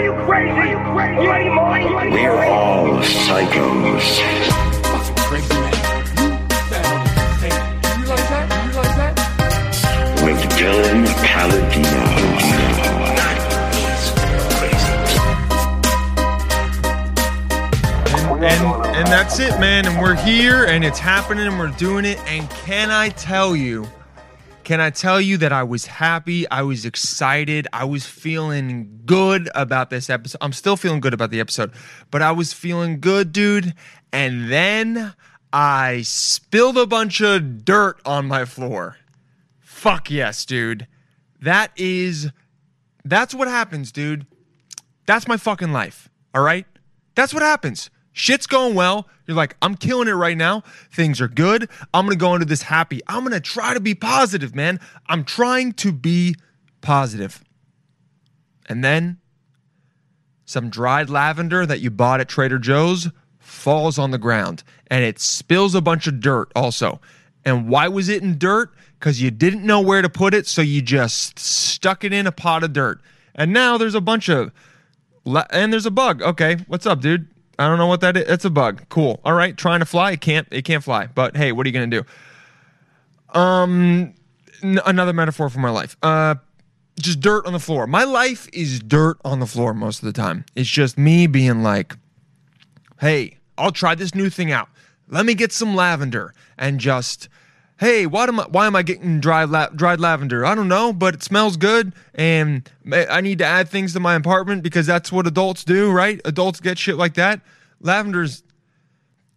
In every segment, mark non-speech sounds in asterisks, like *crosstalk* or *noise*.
Are you crazy? Are you crazy? You ain't money. We're all psychos. Fucking crazy man. You man. Hey, you realize that? You realize that? With Dylan Paladino. And and that's it, man. And we're here and it's happening and we're doing it. And can I tell you, can I tell you that I was happy, I was excited, I was feeling good about this episode. I'm still feeling good about the episode, but I was feeling good, dude. And then I spilled a bunch of dirt on my floor. Fuck yes, dude. That is that's what happens, dude. That's my fucking life. All right? That's what happens. Shit's going well. You're like, I'm killing it right now. Things are good. I'm going to go into this happy. I'm going to try to be positive, man. I'm trying to be positive. And then some dried lavender that you bought at Trader Joe's falls on the ground and it spills a bunch of dirt also. And why was it in dirt? Because you didn't know where to put it, so you just stuck it in a pot of dirt. And now there's a bunch of, and there's a bug. Okay, what's up, dude? I don't know what that is. It's a bug. Cool. All right, trying to fly. It can't. It can't fly. But hey, what are you gonna do? Um, n- another metaphor for my life. Uh, just dirt on the floor. My life is dirt on the floor most of the time. It's just me being like, hey, I'll try this new thing out. Let me get some lavender and just, hey, why am I, why am I getting dried, la- dried lavender? I don't know, but it smells good and I need to add things to my apartment because that's what adults do, right? Adults get shit like that. Lavender's,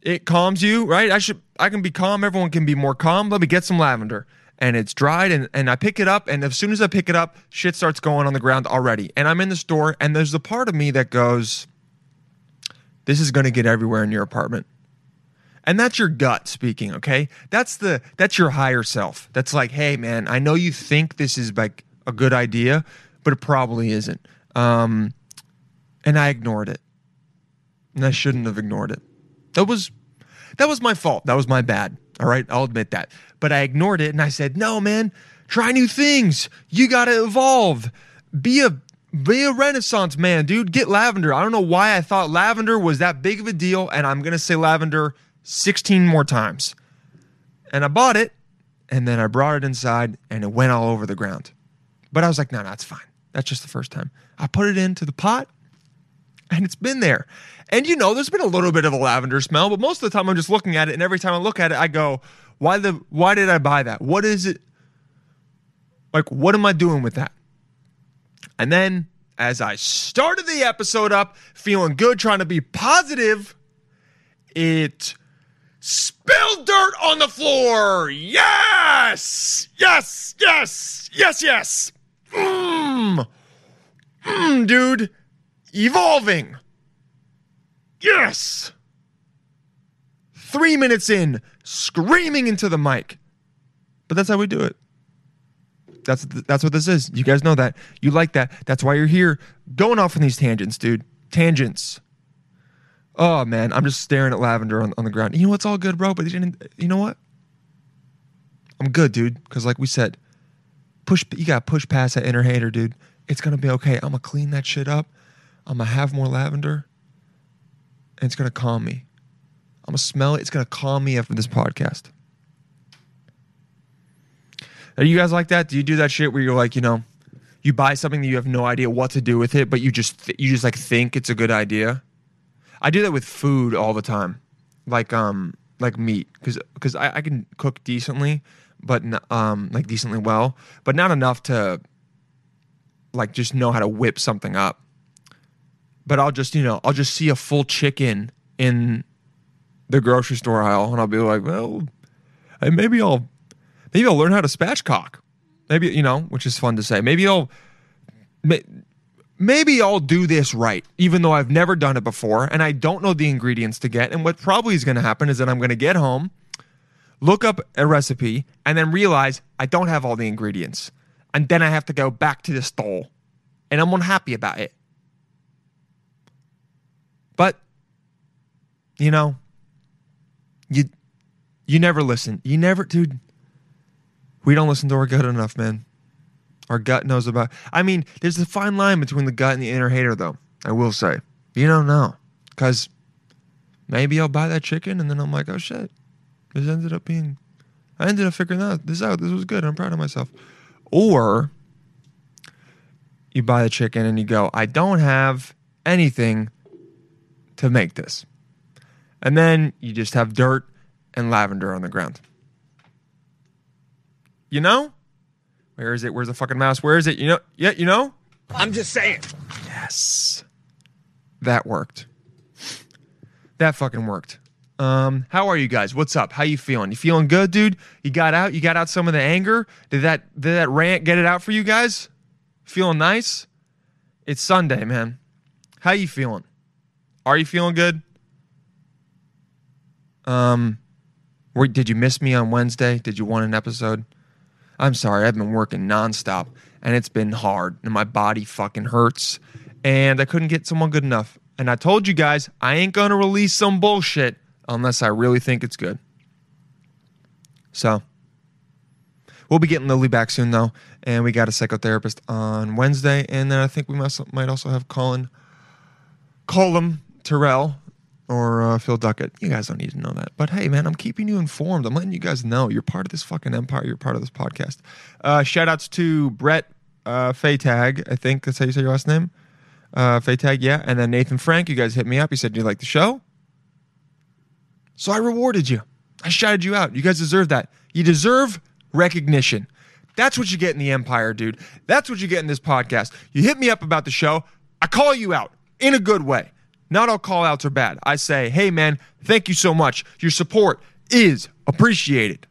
it calms you, right? I should, I can be calm. Everyone can be more calm. Let me get some lavender. And it's dried and, and I pick it up. And as soon as I pick it up, shit starts going on the ground already. And I'm in the store and there's a part of me that goes, this is going to get everywhere in your apartment and that's your gut speaking okay? That's the that's your higher self. That's like hey man i know you think this is like a good idea but it probably isn't. Um and i ignored it. And i shouldn't have ignored it. That was that was my fault. That was my bad. All right? I'll admit that. But i ignored it and i said no man try new things. You gotta evolve. Be a be a renaissance man dude. Get lavender. I don't know why i thought lavender was that big of a deal and i'm gonna say lavender 16 more times. And i bought it and then i brought it inside and it went all over the ground. But i was like no no that's fine. That's just the first time. I put it into the pot and it's been there. And you know there's been a little bit of a lavender smell but most of the time i'm just looking at it and every time i look at it i go why the why did i buy that? What is it like what am i doing with that? And then as I started the episode up, feeling good, trying to be positive, it spilled dirt on the floor. Yes! Yes, yes, yes, yes. Mmm. Mmm, dude. Evolving. Yes. Three minutes in, screaming into the mic. But that's how we do it. That's that's what this is. You guys know that. You like that. That's why you're here. Going off on these tangents, dude. Tangents. Oh man, I'm just staring at lavender on, on the ground. You know what's all good, bro? But you didn't. You know what? I'm good, dude. Because like we said, push. You got to push past that inner hater, dude. It's gonna be okay. I'm gonna clean that shit up. I'm gonna have more lavender, and it's gonna calm me. I'm gonna smell it. It's gonna calm me after this podcast. Are you guys like that? Do you do that shit where you're like, you know, you buy something that you have no idea what to do with it, but you just th- you just like think it's a good idea? I do that with food all the time, like um like meat because because I, I can cook decently, but n- um like decently well, but not enough to like just know how to whip something up. But I'll just you know I'll just see a full chicken in the grocery store aisle, and I'll be like, well, maybe I'll maybe I'll learn how to spatchcock. Maybe you know, which is fun to say. Maybe I'll maybe I'll do this right, even though I've never done it before and I don't know the ingredients to get. And what probably is going to happen is that I'm going to get home, look up a recipe, and then realize I don't have all the ingredients, and then I have to go back to the store, and I'm unhappy about it. But you know, you you never listen. You never, dude. We don't listen to our gut enough, man. Our gut knows about. I mean, there's a fine line between the gut and the inner hater, though. I will say. You don't know. Because maybe I'll buy that chicken and then I'm like, oh shit. This ended up being, I ended up figuring out this out. This was good. I'm proud of myself. Or you buy the chicken and you go, I don't have anything to make this. And then you just have dirt and lavender on the ground. You know? Where is it? Where's the fucking mouse? Where is it? You know? Yeah, you know? I'm just saying. Yes. That worked. That fucking worked. Um, how are you guys? What's up? How you feeling? You feeling good, dude? You got out? You got out some of the anger? Did that did that rant get it out for you guys? Feeling nice? It's Sunday, man. How you feeling? Are you feeling good? Um, were, did you miss me on Wednesday? Did you want an episode? I'm sorry, I've been working nonstop and it's been hard and my body fucking hurts and I couldn't get someone good enough. And I told you guys, I ain't gonna release some bullshit unless I really think it's good. So, we'll be getting Lily back soon though, and we got a psychotherapist on Wednesday, and then I think we must might also have Colin, Colum Terrell, or uh, Phil Duckett. You guys don't need to know that, but hey, man, I'm keeping you informed. I'm letting you guys know you're part of this fucking empire. You're part of this podcast. Uh, shout outs to Brett uh, Faytag. I think that's how you say your last name. Uh, Faytag, yeah, and then Nathan Frank. You guys hit me up. You said you like the show. So I rewarded you. I shouted you out. You guys deserve that. You deserve recognition. That's what you get in the Empire, dude. That's what you get in this podcast. You hit me up about the show. I call you out in a good way. Not all call outs are bad. I say, hey, man, thank you so much. Your support is appreciated.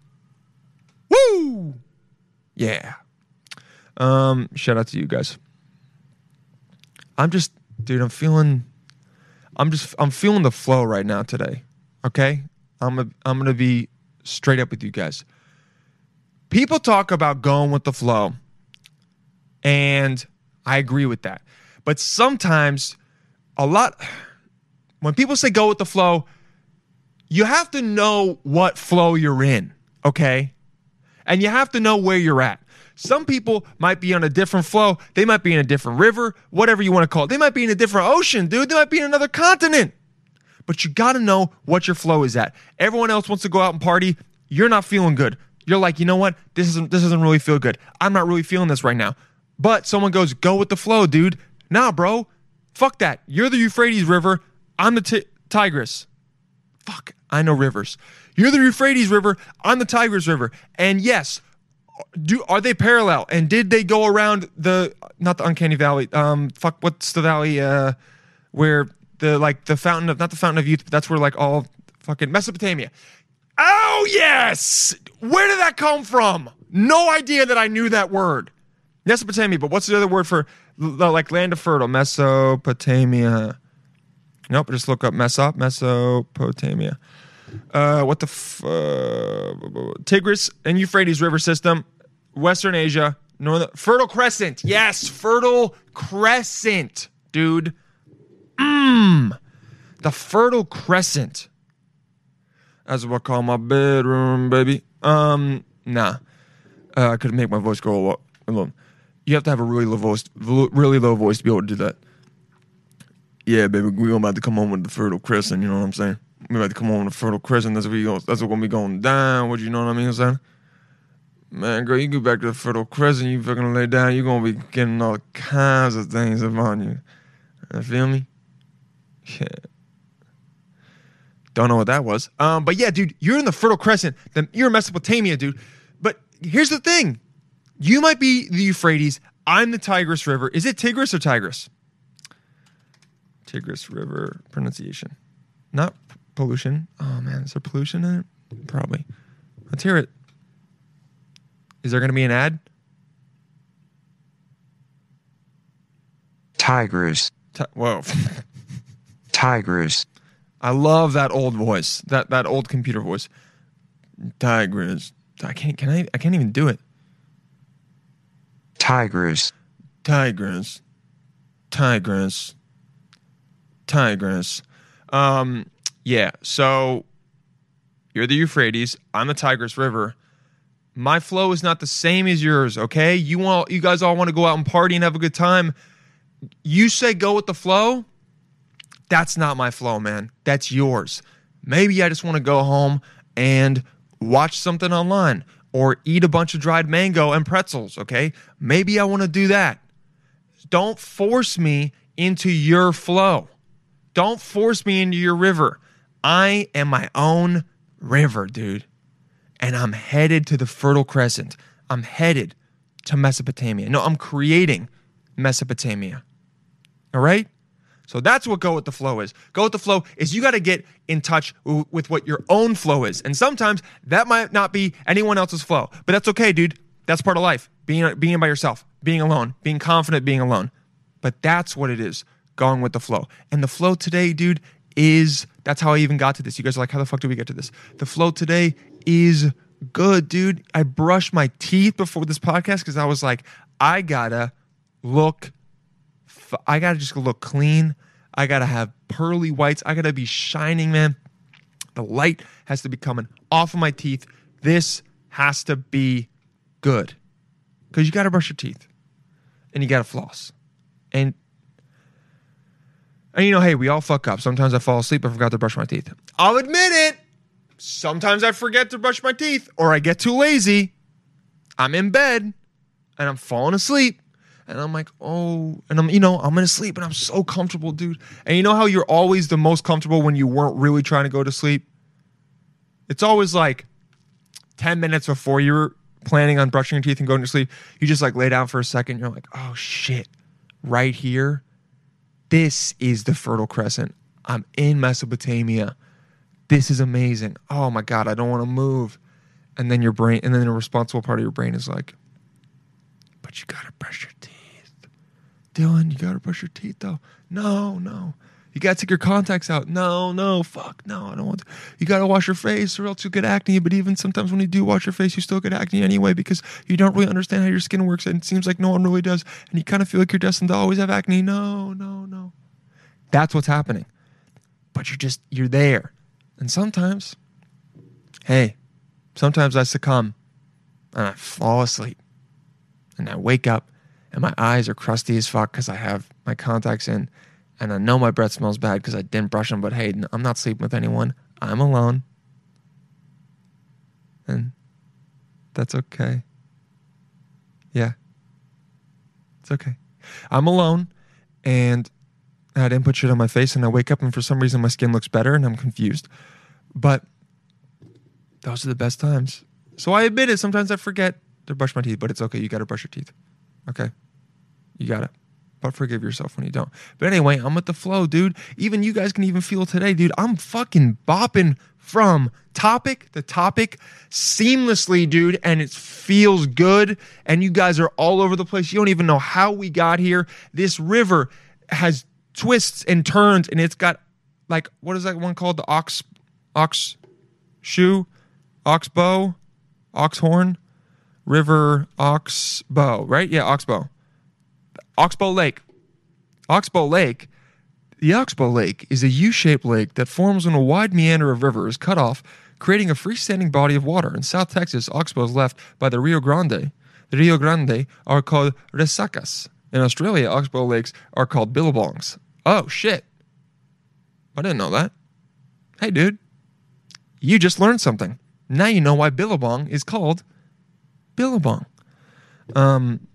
Woo! Yeah. Um, shout out to you guys. I'm just, dude, I'm feeling, I'm just, I'm feeling the flow right now today. Okay, I'm a, I'm gonna be straight up with you guys. People talk about going with the flow, and I agree with that. But sometimes, a lot, when people say go with the flow, you have to know what flow you're in. Okay, and you have to know where you're at. Some people might be on a different flow. They might be in a different river, whatever you want to call it. They might be in a different ocean, dude. They might be in another continent but you got to know what your flow is at. Everyone else wants to go out and party. You're not feeling good. You're like, you know what? This isn't this doesn't really feel good. I'm not really feeling this right now. But someone goes, go with the flow, dude. Nah, bro. Fuck that. You're the Euphrates River. I'm the t- Tigris. Fuck. I know rivers. You're the Euphrates River. I'm the Tigris River. And yes, do are they parallel? And did they go around the not the uncanny valley? Um, fuck. What's the valley? Uh, where the like the fountain of not the fountain of youth, but that's where like all fucking Mesopotamia. Oh yes, where did that come from? No idea that I knew that word. Mesopotamia, but what's the other word for like land of fertile? Mesopotamia. Nope, just look up Mesop, Mesopotamia. Uh, what the f- uh, Tigris and Euphrates River system, Western Asia, Northern Fertile Crescent. Yes, Fertile Crescent, dude. Mmm. The Fertile Crescent. That's what I call my bedroom, baby. Um, nah. Uh, I couldn't make my voice go a lot. You have to have a really low voice, really low voice to be able to do that. Yeah, baby, we're about to come home with the Fertile Crescent. You know what I'm saying? We're about to come home with the Fertile Crescent. That's what we that's what gonna be going down. What you know what I mean? I'm saying? Man, girl, you go back to the Fertile Crescent, you fucking lay down, you're gonna be getting all kinds of things upon you. You feel me? Yeah. Don't know what that was. Um, but yeah, dude, you're in the Fertile Crescent. Then you're in Mesopotamia, dude. But here's the thing: you might be the Euphrates. I'm the Tigris River. Is it Tigris or Tigris? Tigris River pronunciation, not p- pollution. Oh man, is there pollution in it? Probably. Let's hear it. Is there going to be an ad? Tigers, Ti- Whoa. *laughs* tigers, I love that old voice. That that old computer voice. Tigris. I can't can I I can't even do it. Tigers, Tigris. Tigris. Tigris. Um yeah, so you're the Euphrates, I'm the Tigris River. My flow is not the same as yours, okay? You all you guys all want to go out and party and have a good time. You say go with the flow, That's not my flow, man. That's yours. Maybe I just want to go home and watch something online or eat a bunch of dried mango and pretzels, okay? Maybe I want to do that. Don't force me into your flow. Don't force me into your river. I am my own river, dude. And I'm headed to the Fertile Crescent. I'm headed to Mesopotamia. No, I'm creating Mesopotamia. All right? So that's what go with the flow is. Go with the flow is you got to get in touch w- with what your own flow is. And sometimes that might not be anyone else's flow, but that's okay, dude. That's part of life. Being being by yourself, being alone, being confident being alone. But that's what it is. Going with the flow. And the flow today, dude, is that's how I even got to this. You guys are like, how the fuck do we get to this? The flow today is good, dude. I brushed my teeth before this podcast because I was like, I gotta look I gotta just look clean. I gotta have pearly whites. I gotta be shining, man. The light has to be coming off of my teeth. This has to be good. Because you gotta brush your teeth and you gotta floss. And and you know, hey, we all fuck up. Sometimes I fall asleep. I forgot to brush my teeth. I'll admit it. Sometimes I forget to brush my teeth or I get too lazy. I'm in bed and I'm falling asleep. And I'm like, oh, and I'm, you know, I'm gonna sleep and I'm so comfortable, dude. And you know how you're always the most comfortable when you weren't really trying to go to sleep? It's always like 10 minutes before you're planning on brushing your teeth and going to sleep. You just like lay down for a second. You're like, oh shit, right here. This is the Fertile Crescent. I'm in Mesopotamia. This is amazing. Oh my God, I don't want to move. And then your brain, and then the responsible part of your brain is like, but you gotta brush your teeth. Dylan, you gotta brush your teeth though. No, no. You gotta take your contacts out. No, no, fuck, no, I don't want to. You gotta wash your face or else you get acne. But even sometimes when you do wash your face, you still get acne anyway because you don't really understand how your skin works and it seems like no one really does. And you kind of feel like you're destined to always have acne. No, no, no. That's what's happening. But you're just, you're there. And sometimes, hey, sometimes I succumb and I fall asleep and I wake up and my eyes are crusty as fuck because I have my contacts in and I know my breath smells bad because I didn't brush them. But hey, I'm not sleeping with anyone. I'm alone. And that's okay. Yeah. It's okay. I'm alone and I didn't put shit on my face and I wake up and for some reason my skin looks better and I'm confused. But those are the best times. So I admit it. Sometimes I forget to brush my teeth, but it's okay. You got to brush your teeth. Okay. You got it. But forgive yourself when you don't. But anyway, I'm with the flow, dude. Even you guys can even feel today, dude. I'm fucking bopping from topic to topic seamlessly, dude. And it feels good. And you guys are all over the place. You don't even know how we got here. This river has twists and turns, and it's got like, what is that one called? The ox, ox shoe, ox bow, ox oxhorn, river oxbow, right? Yeah, oxbow. Oxbow Lake. Oxbow Lake. The Oxbow Lake is a U-shaped lake that forms when a wide meander of river is cut off, creating a freestanding body of water. In South Texas, Oxbow is left by the Rio Grande. The Rio Grande are called resacas. In Australia, Oxbow lakes are called billabongs. Oh shit! I didn't know that. Hey, dude, you just learned something. Now you know why billabong is called billabong. Um,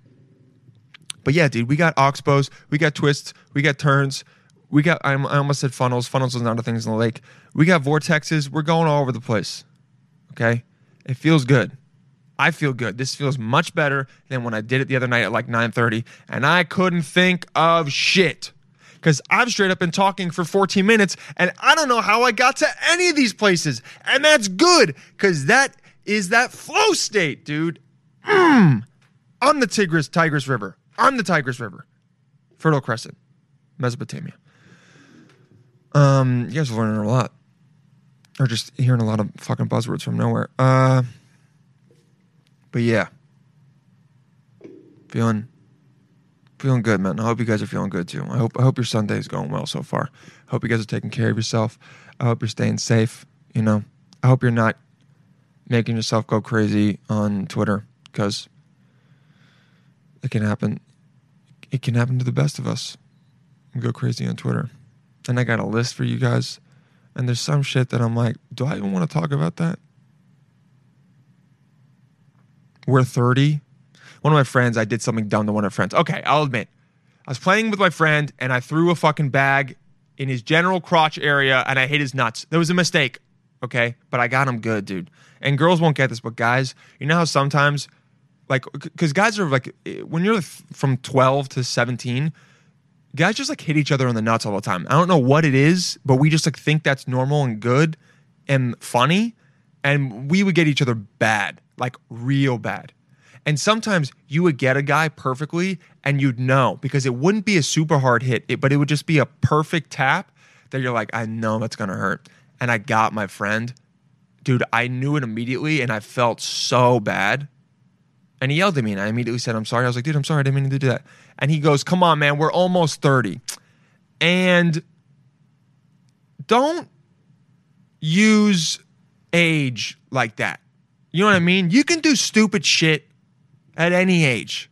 but yeah, dude, we got oxbows, we got twists, we got turns, we got. I'm, I almost said funnels. Funnels is not a thing in the lake. We got vortexes. We're going all over the place. Okay, it feels good. I feel good. This feels much better than when I did it the other night at like 9:30, and I couldn't think of shit because I've straight up been talking for 14 minutes, and I don't know how I got to any of these places, and that's good because that is that flow state, dude. Mm. On the Tigris Tigris River, on the Tigris River, Fertile Crescent, Mesopotamia. Um, you guys are learning a lot, or just hearing a lot of fucking buzzwords from nowhere. Uh, but yeah, feeling feeling good, man. I hope you guys are feeling good too. I hope I hope your Sunday is going well so far. I hope you guys are taking care of yourself. I hope you're staying safe. You know, I hope you're not making yourself go crazy on Twitter because it can happen. It can happen to the best of us. And go crazy on Twitter. and I got a list for you guys. And there's some shit that I'm like, do I even want to talk about that? We're 30. One of my friends, I did something dumb to one of my friends. Okay, I'll admit. I was playing with my friend and I threw a fucking bag in his general crotch area and I hit his nuts. There was a mistake, okay? But I got him good, dude. And girls won't get this, but guys, you know how sometimes, like, because guys are like, when you're from 12 to 17, guys just like hit each other on the nuts all the time. I don't know what it is, but we just like think that's normal and good and funny. And we would get each other bad, like real bad. And sometimes you would get a guy perfectly and you'd know because it wouldn't be a super hard hit, it, but it would just be a perfect tap that you're like, I know that's to hurt. And I got my friend. Dude, I knew it immediately and I felt so bad. And he yelled at me, and I immediately said, I'm sorry. I was like, dude, I'm sorry. I didn't mean to do that. And he goes, Come on, man. We're almost 30. And don't use age like that. You know what I mean? You can do stupid shit at any age.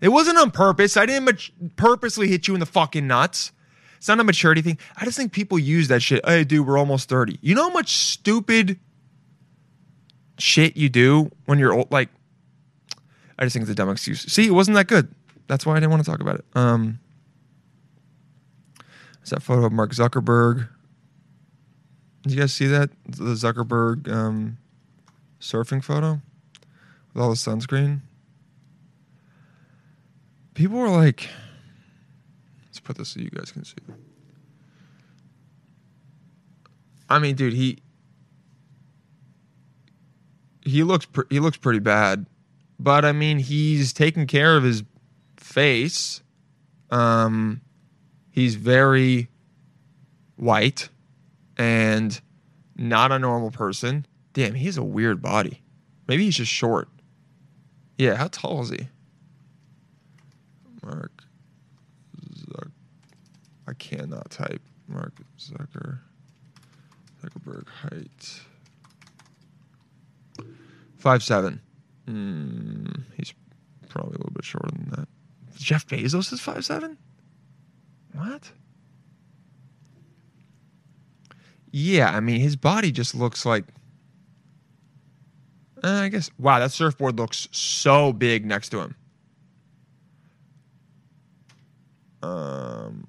It wasn't on purpose. I didn't mat- purposely hit you in the fucking nuts. It's not a maturity thing. I just think people use that shit. Hey, dude, we're almost 30. You know how much stupid shit you do when you're old? Like, I just think it's a dumb excuse. See, it wasn't that good. That's why I didn't want to talk about it. Um, is that photo of Mark Zuckerberg? Did you guys see that? The Zuckerberg um, surfing photo with all the sunscreen? People were like, let's put this so you guys can see. I mean, dude, he he looks he looks pretty bad, but I mean, he's taking care of his face. Um, he's very white and not a normal person. Damn, he has a weird body. Maybe he's just short. Yeah, how tall is he? Mark Zuck. I cannot type. Mark Zucker. Zuckerberg height. Five seven. Mm, he's probably a little bit shorter than that. Jeff Bezos is five seven. What? Yeah, I mean his body just looks like. Uh, I guess. Wow, that surfboard looks so big next to him. Um.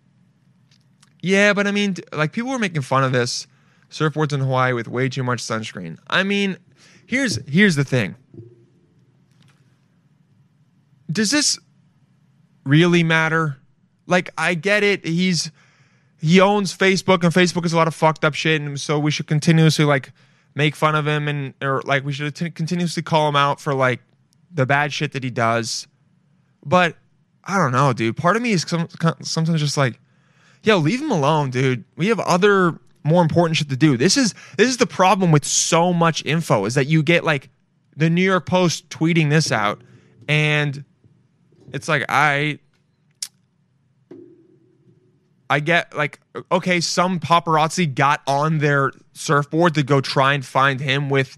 Yeah, but I mean, like people were making fun of this surfboards in Hawaii with way too much sunscreen. I mean, here's here's the thing. Does this really matter? Like, I get it. He's he owns Facebook, and Facebook is a lot of fucked up shit, and so we should continuously like make fun of him, and or like we should t- continuously call him out for like the bad shit that he does. But I don't know, dude. Part of me is some, sometimes just like, yo, leave him alone, dude. We have other more important shit to do. This is this is the problem with so much info is that you get like the New York Post tweeting this out, and it's like I I get like okay, some paparazzi got on their surfboard to go try and find him with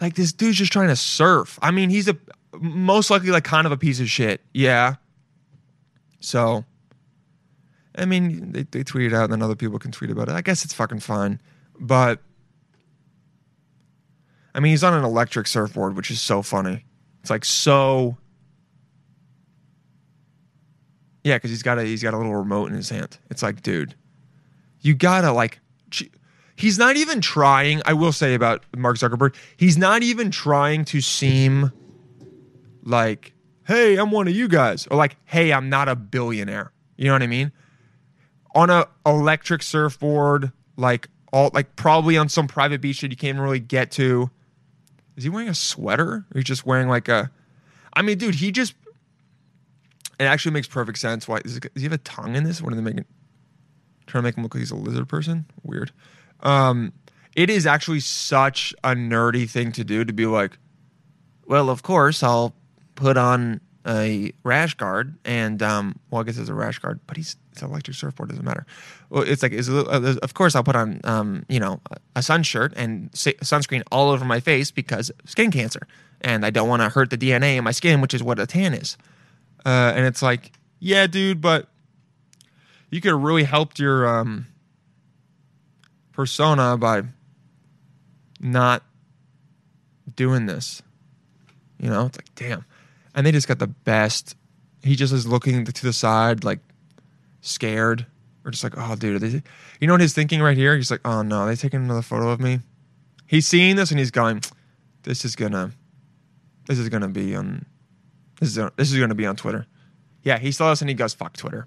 like this dude's just trying to surf. I mean, he's a most likely like kind of a piece of shit. Yeah. So I mean, they, they tweet it out and then other people can tweet about it. I guess it's fucking fine. But I mean, he's on an electric surfboard, which is so funny. It's like so Yeah, because he's got a he's got a little remote in his hand. It's like, dude, you gotta like. He's not even trying. I will say about Mark Zuckerberg, he's not even trying to seem like, hey, I'm one of you guys, or like, hey, I'm not a billionaire. You know what I mean? On a electric surfboard, like all like probably on some private beach that you can't really get to. Is he wearing a sweater? Or he's just wearing like a? I mean, dude, he just it actually makes perfect sense. Why does, it, does he have a tongue in this? What are they making? Trying to make him look like he's a lizard person? Weird. Um, it is actually such a nerdy thing to do to be like, well, of course I'll put on a rash guard and um, well, I guess it's a rash guard, but he's it's an electric surfboard. Doesn't matter. Well, it's like is of course I'll put on um, you know a sun shirt and sa- sunscreen all over my face because skin cancer, and I don't want to hurt the DNA in my skin, which is what a tan is. Uh, and it's like, yeah, dude, but you could have really helped your um, persona by not doing this. You know, it's like, damn. And they just got the best. He just is looking to the side, like scared, or just like, oh, dude. They, you know what he's thinking right here? He's like, oh no, they taking another photo of me. He's seeing this and he's going, this is gonna, this is gonna be on, this is this is gonna be on Twitter. Yeah, he saw this and he goes, fuck Twitter.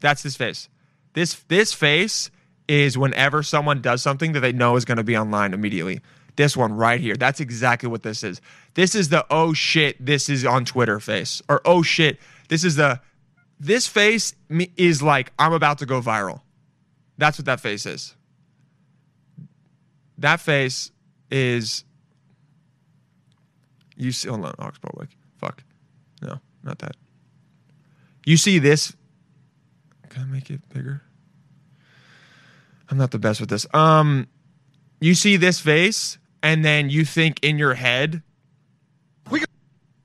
That's his face. This this face is whenever someone does something that they know is going to be online immediately. This one right here. That's exactly what this is. This is the oh shit, this is on Twitter face. Or oh shit, this is the this face is like I'm about to go viral. That's what that face is. That face is you see on, Ox Public. Fuck. No, not that. You see this can I make it bigger? I'm not the best with this. Um, you see this face, and then you think in your head, We can,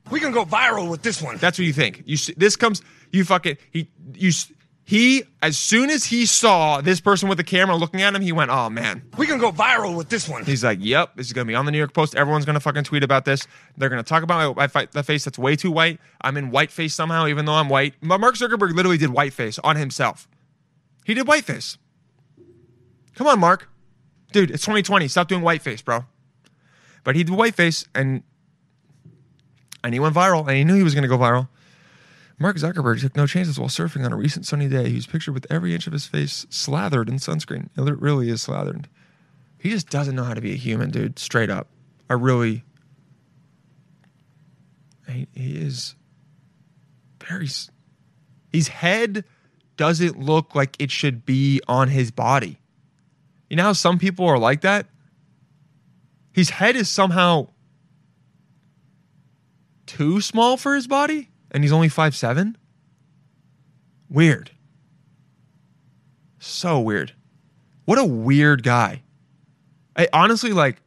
we can go viral with this one. that's what you think. You see, this comes, you fucking he you he as soon as he saw this person with the camera looking at him, he went, "Oh man." We can go viral with this one. He's like, "Yep, this is gonna be on the New York Post. Everyone's gonna fucking tweet about this. They're gonna talk about my, my the face that's way too white. I'm in whiteface somehow, even though I'm white." Ma- Mark Zuckerberg literally did whiteface on himself. He did whiteface. Come on, Mark, dude, it's 2020. Stop doing whiteface, bro. But he did whiteface, and and he went viral, and he knew he was gonna go viral. Mark Zuckerberg took no chances while surfing on a recent sunny day. He was pictured with every inch of his face slathered in sunscreen. It really is slathered. He just doesn't know how to be a human, dude. Straight up. I really. He, he is very. His head doesn't look like it should be on his body. You know how some people are like that? His head is somehow too small for his body, and he's only five seven. Weird. So weird. What a weird guy. I honestly like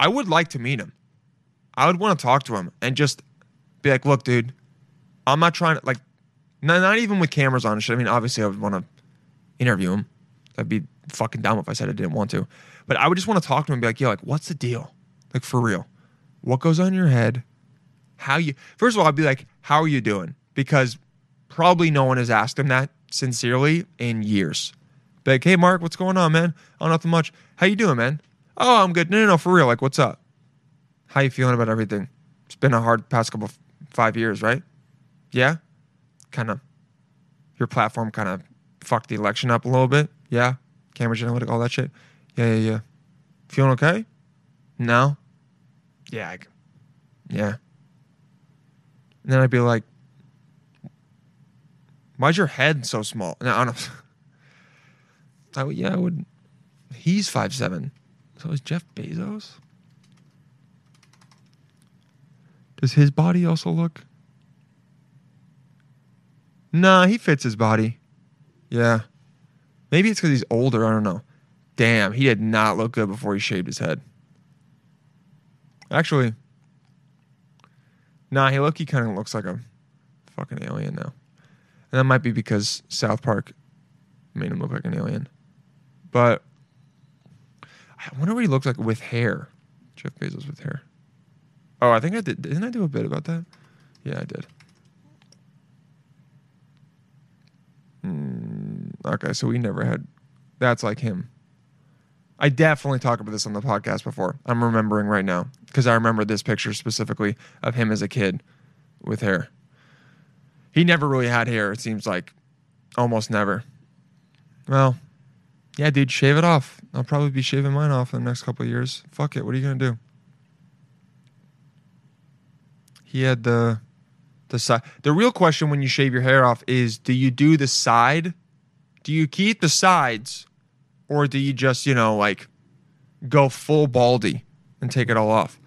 I would like to meet him. I would want to talk to him and just be like, look, dude, I'm not trying to like not, not even with cameras on and shit. I mean, obviously I would want to interview him. I'd be fucking dumb if I said I didn't want to. But I would just want to talk to him and be like, yo, like, what's the deal? Like for real. What goes on in your head? How you first of all, I'd be like, how are you doing? Because probably no one has asked him that sincerely in years. Like, hey Mark, what's going on, man? Oh, nothing much. How you doing, man? Oh, I'm good. No, no, no, for real. Like, what's up? How you feeling about everything? It's been a hard past couple five years, right? Yeah, kind of. Your platform kind of fucked the election up a little bit. Yeah, Cambridge Analytica, all that shit. Yeah, yeah, yeah. Feeling okay? No. Yeah, I, yeah. And then I'd be like, "Why's your head so small?" No, I don't. *laughs* I would, yeah, I would. He's five seven. So is Jeff Bezos. Does his body also look? Nah, he fits his body. Yeah. Maybe it's because he's older. I don't know. Damn, he did not look good before he shaved his head. Actually, nah, he he kind of looks like a fucking alien now. And that might be because South Park made him look like an alien. But I wonder what he looks like with hair. Jeff Bezos with hair. Oh, I think I did. Didn't I do a bit about that? Yeah, I did. Hmm, okay, so we never had. That's like him. I definitely talked about this on the podcast before. I'm remembering right now because I remember this picture specifically of him as a kid with hair. He never really had hair, it seems like. Almost never. Well, yeah, dude, shave it off. I'll probably be shaving mine off in the next couple years. Fuck it. What are you going to do? He had the the side. The real question when you shave your hair off is do you do the side? Do you keep the sides or do you just, you know, like go full baldy and take it all off?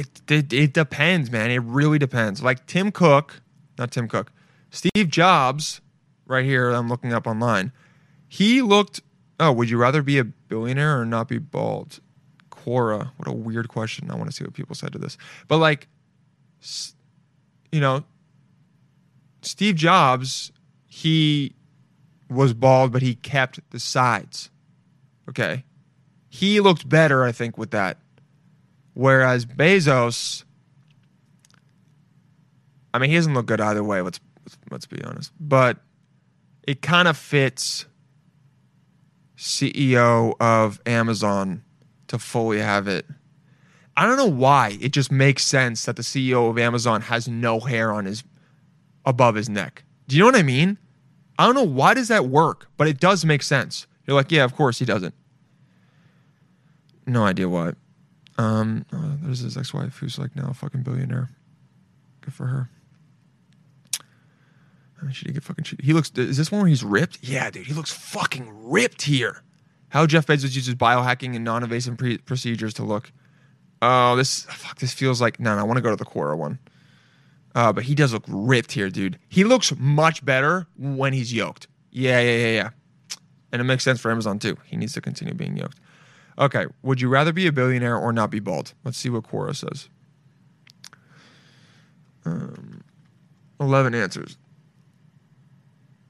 It, it it depends, man. It really depends. Like Tim Cook, not Tim Cook, Steve Jobs, right here. I'm looking up online. He looked. Oh, would you rather be a billionaire or not be bald? Quora. What a weird question. I want to see what people said to this. But like, you know, Steve Jobs, he was bald, but he kept the sides. Okay. He looked better, I think, with that. Whereas Bezos, I mean, he doesn't look good either way. Let's let's be honest, but it kind of fits CEO of Amazon to fully have it. I don't know why. It just makes sense that the CEO of Amazon has no hair on his above his neck. Do you know what I mean? I don't know why does that work, but it does make sense. You're like, yeah, of course he doesn't. No idea why. Um, oh, there's his ex-wife who's like now a fucking billionaire. Good for her. I mean, she didn't get fucking. She, he looks. Is this one where he's ripped? Yeah, dude, he looks fucking ripped here. How Jeff Bezos uses biohacking and non-invasive pre- procedures to look. Oh, this fuck. This feels like no. no I want to go to the Quora one. Uh, but he does look ripped here, dude. He looks much better when he's yoked. Yeah, yeah, yeah, yeah. And it makes sense for Amazon too. He needs to continue being yoked. Okay, would you rather be a billionaire or not be bald? Let's see what Quora says. Um, 11 answers.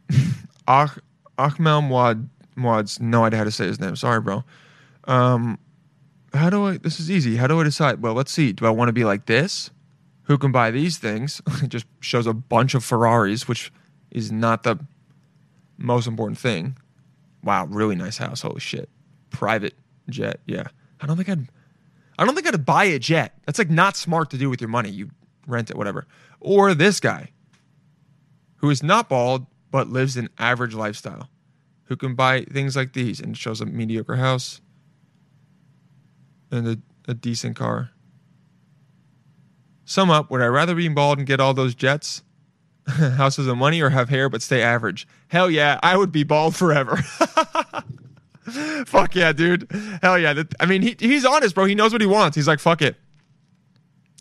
*laughs* Ach, Ahmel Mwad, Mwad's no idea how to say his name. Sorry, bro. Um, how do I? This is easy. How do I decide? Well, let's see. Do I want to be like this? Who can buy these things? *laughs* it just shows a bunch of Ferraris, which is not the most important thing. Wow, really nice house. Holy shit. Private jet. Yeah. I don't think I'd I don't think I'd buy a jet. That's like not smart to do with your money. You rent it, whatever. Or this guy who is not bald but lives an average lifestyle. Who can buy things like these and shows a mediocre house and a, a decent car. Sum up, would I rather be bald and get all those jets, *laughs* houses and money, or have hair but stay average? Hell yeah, I would be bald forever. *laughs* *laughs* fuck yeah, dude. Hell yeah. I mean, he, he's honest, bro. He knows what he wants. He's like, fuck it.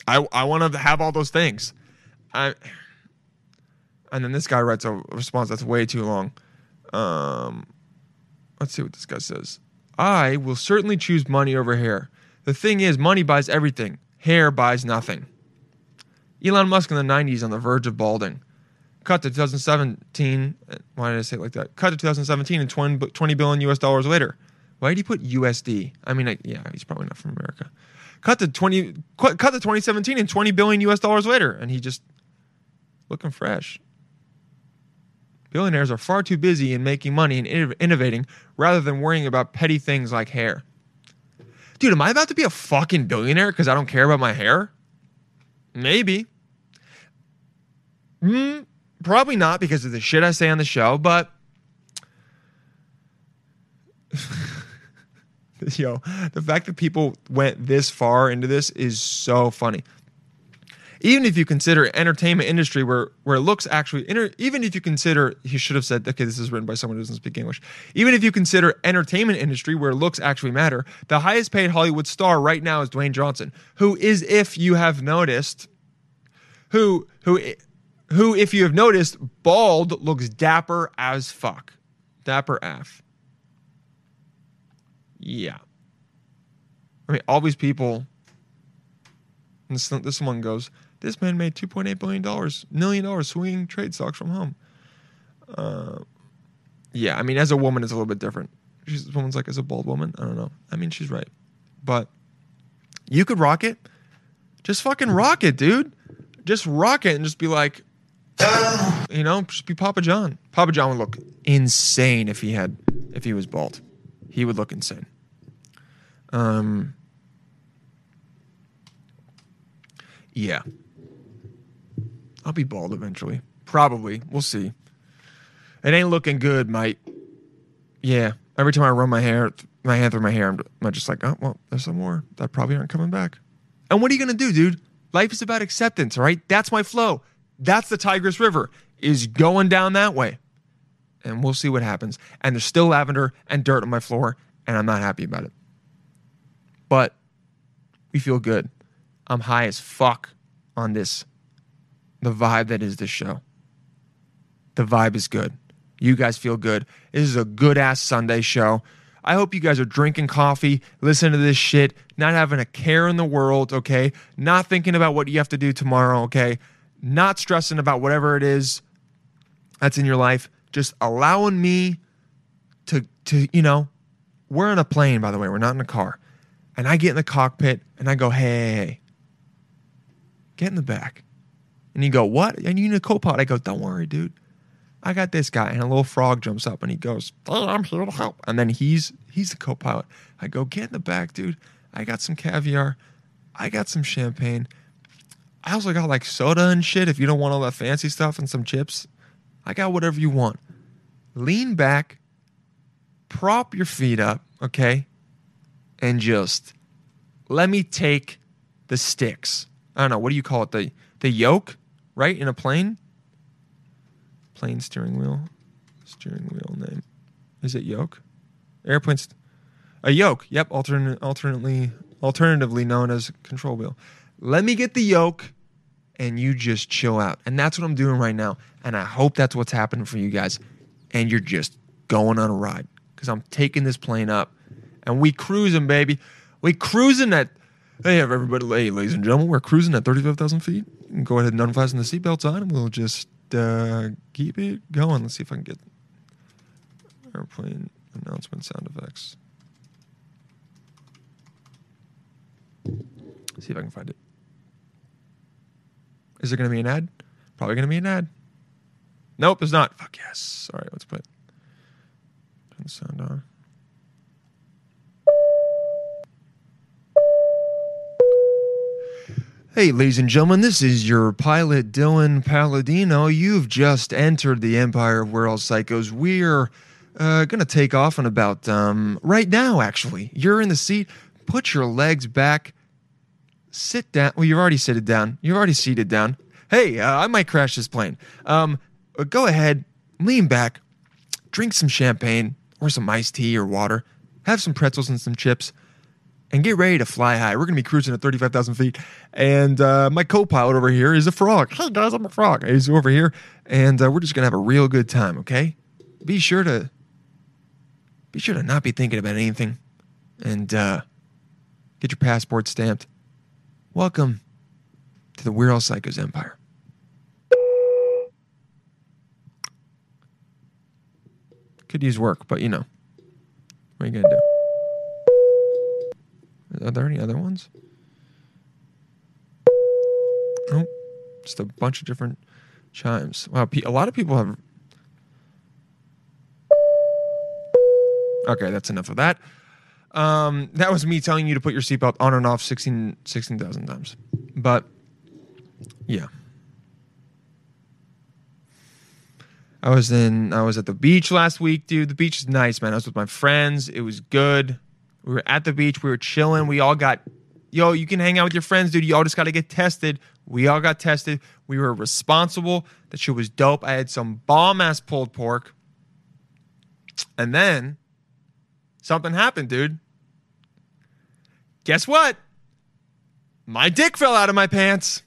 I, I want to have all those things. I, and then this guy writes a response that's way too long. Um, let's see what this guy says. I will certainly choose money over hair. The thing is, money buys everything, hair buys nothing. Elon Musk in the 90s on the verge of balding. Cut to 2017. Why did I say it like that? Cut to 2017 and 20, 20 billion US dollars later. Why did he put USD? I mean, yeah, he's probably not from America. Cut to 20. Cut cut to 2017 and 20 billion US dollars later, and he just looking fresh. Billionaires are far too busy in making money and innovating rather than worrying about petty things like hair. Dude, am I about to be a fucking billionaire because I don't care about my hair? Maybe. Mm, probably not because of the shit I say on the show, but *laughs* yo, the fact that people went this far into this is so funny. Even if you consider entertainment industry where where it looks actually inter, even if you consider he should have said okay this is written by someone who doesn't speak English. Even if you consider entertainment industry where looks actually matter, the highest paid Hollywood star right now is Dwayne Johnson, who is if you have noticed who who who if you have noticed bald looks dapper as fuck. Dapper af. Yeah. I mean, all these people. This, this one goes. This man made two point eight billion dollars, million dollars swinging trade stocks from home. Uh, yeah, I mean, as a woman, it's a little bit different. She's, this woman's like, as a bald woman, I don't know. I mean, she's right, but you could rock it. Just fucking rock it, dude. Just rock it and just be like, *sighs* you know, just be Papa John. Papa John would look insane if he had, if he was bald. He would look insane. Um, yeah. I'll be bald eventually. Probably. We'll see. It ain't looking good, mate. Yeah. Every time I run my hair, my hand through my hair, I'm, just like, oh, well, there's some more that probably aren't coming back. And what are you going to do, dude? Life is about acceptance, all right? That's my flow. That's the Tigris River, is going down that way. And we'll see what happens. And there's still lavender and dirt on my floor, and I'm not happy about it. But we feel good. I'm high as fuck on this. The vibe that is this show. The vibe is good. You guys feel good. This is a good ass Sunday show. I hope you guys are drinking coffee, listening to this shit, not having a care in the world, okay? Not thinking about what you have to do tomorrow, okay? Not stressing about whatever it is that's in your life. just allowing me to to you know, we're in a plane by the way, we're not in a car. And I get in the cockpit and I go, "Hey, get in the back." And you go, "What?" And you need a co-pilot. I go, "Don't worry, dude. I got this guy." And a little frog jumps up and he goes, "Hey, I'm here to help." And then he's he's the co-pilot. I go, "Get in the back, dude. I got some caviar. I got some champagne. I also got like soda and shit if you don't want all that fancy stuff and some chips. I got whatever you want. Lean back, prop your feet up, okay? And just let me take the sticks. I don't know, what do you call it? The the yoke, right? In a plane? Plane steering wheel. Steering wheel name. Is it yoke? Airplanes a yoke. Yep, alternate, alternately alternatively known as control wheel. Let me get the yoke and you just chill out. And that's what I'm doing right now. And I hope that's what's happening for you guys. And you're just going on a ride because I'm taking this plane up and we cruising, baby. We cruising at, hey, everybody, hey, ladies and gentlemen, we're cruising at 35,000 feet. Go ahead and unfasten the seatbelts on and we'll just uh, keep it going. Let's see if I can get airplane announcement sound effects. See if I can find it. Is there going to be an ad? Probably going to be an ad. Nope, there's not. Fuck yes. All right, let's put turn the sound on. Hey, ladies and gentlemen, this is your pilot Dylan Palladino. You've just entered the Empire of We're All Psychos. We're uh, gonna take off in about um, right now. Actually, you're in the seat. Put your legs back sit down. Well, you've already seated down. You've already seated down. Hey, uh, I might crash this plane. Um, go ahead, lean back, drink some champagne or some iced tea or water, have some pretzels and some chips, and get ready to fly high. We're gonna be cruising at thirty-five thousand feet, and uh, my co-pilot over here is a frog. *laughs* Hey guys, I'm a frog. He's over here, and uh, we're just gonna have a real good time. Okay, be sure to be sure to not be thinking about anything, and uh, get your passport stamped. Welcome to the We're All Psychos Empire. Could use work, but you know. What are you going to do? Are there any other ones? Nope. Just a bunch of different chimes. Wow, a lot of people have. Okay, that's enough of that. Um, that was me telling you to put your seatbelt on and off 16 16,000 times. But yeah. I was in I was at the beach last week, dude. The beach is nice, man. I was with my friends. It was good. We were at the beach, we were chilling. We all got yo, you can hang out with your friends, dude. You all just got to get tested. We all got tested. We were responsible. That shit was dope. I had some bomb ass pulled pork. And then something happened, dude. Guess what? My dick fell out of my pants.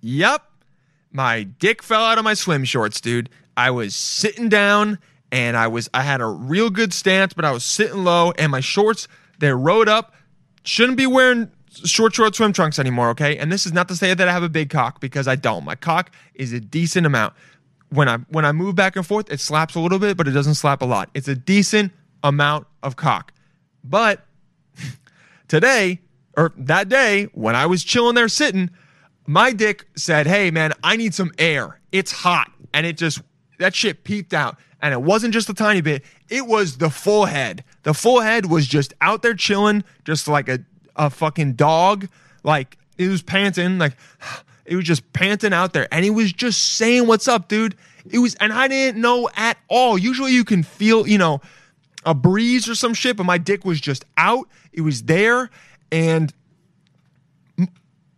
Yep. My dick fell out of my swim shorts, dude. I was sitting down and I was I had a real good stance, but I was sitting low and my shorts they rode up. Shouldn't be wearing short short swim trunks anymore, okay? And this is not to say that I have a big cock because I don't. My cock is a decent amount. When I when I move back and forth, it slaps a little bit, but it doesn't slap a lot. It's a decent amount of cock. But today, or that day, when I was chilling there sitting, my dick said, Hey man, I need some air. It's hot. And it just, that shit peeped out. And it wasn't just a tiny bit, it was the full head. The full head was just out there chilling, just like a, a fucking dog. Like it was panting, like *sighs* it was just panting out there. And he was just saying, What's up, dude? It was, and I didn't know at all. Usually you can feel, you know, a breeze or some shit, but my dick was just out. It was there, and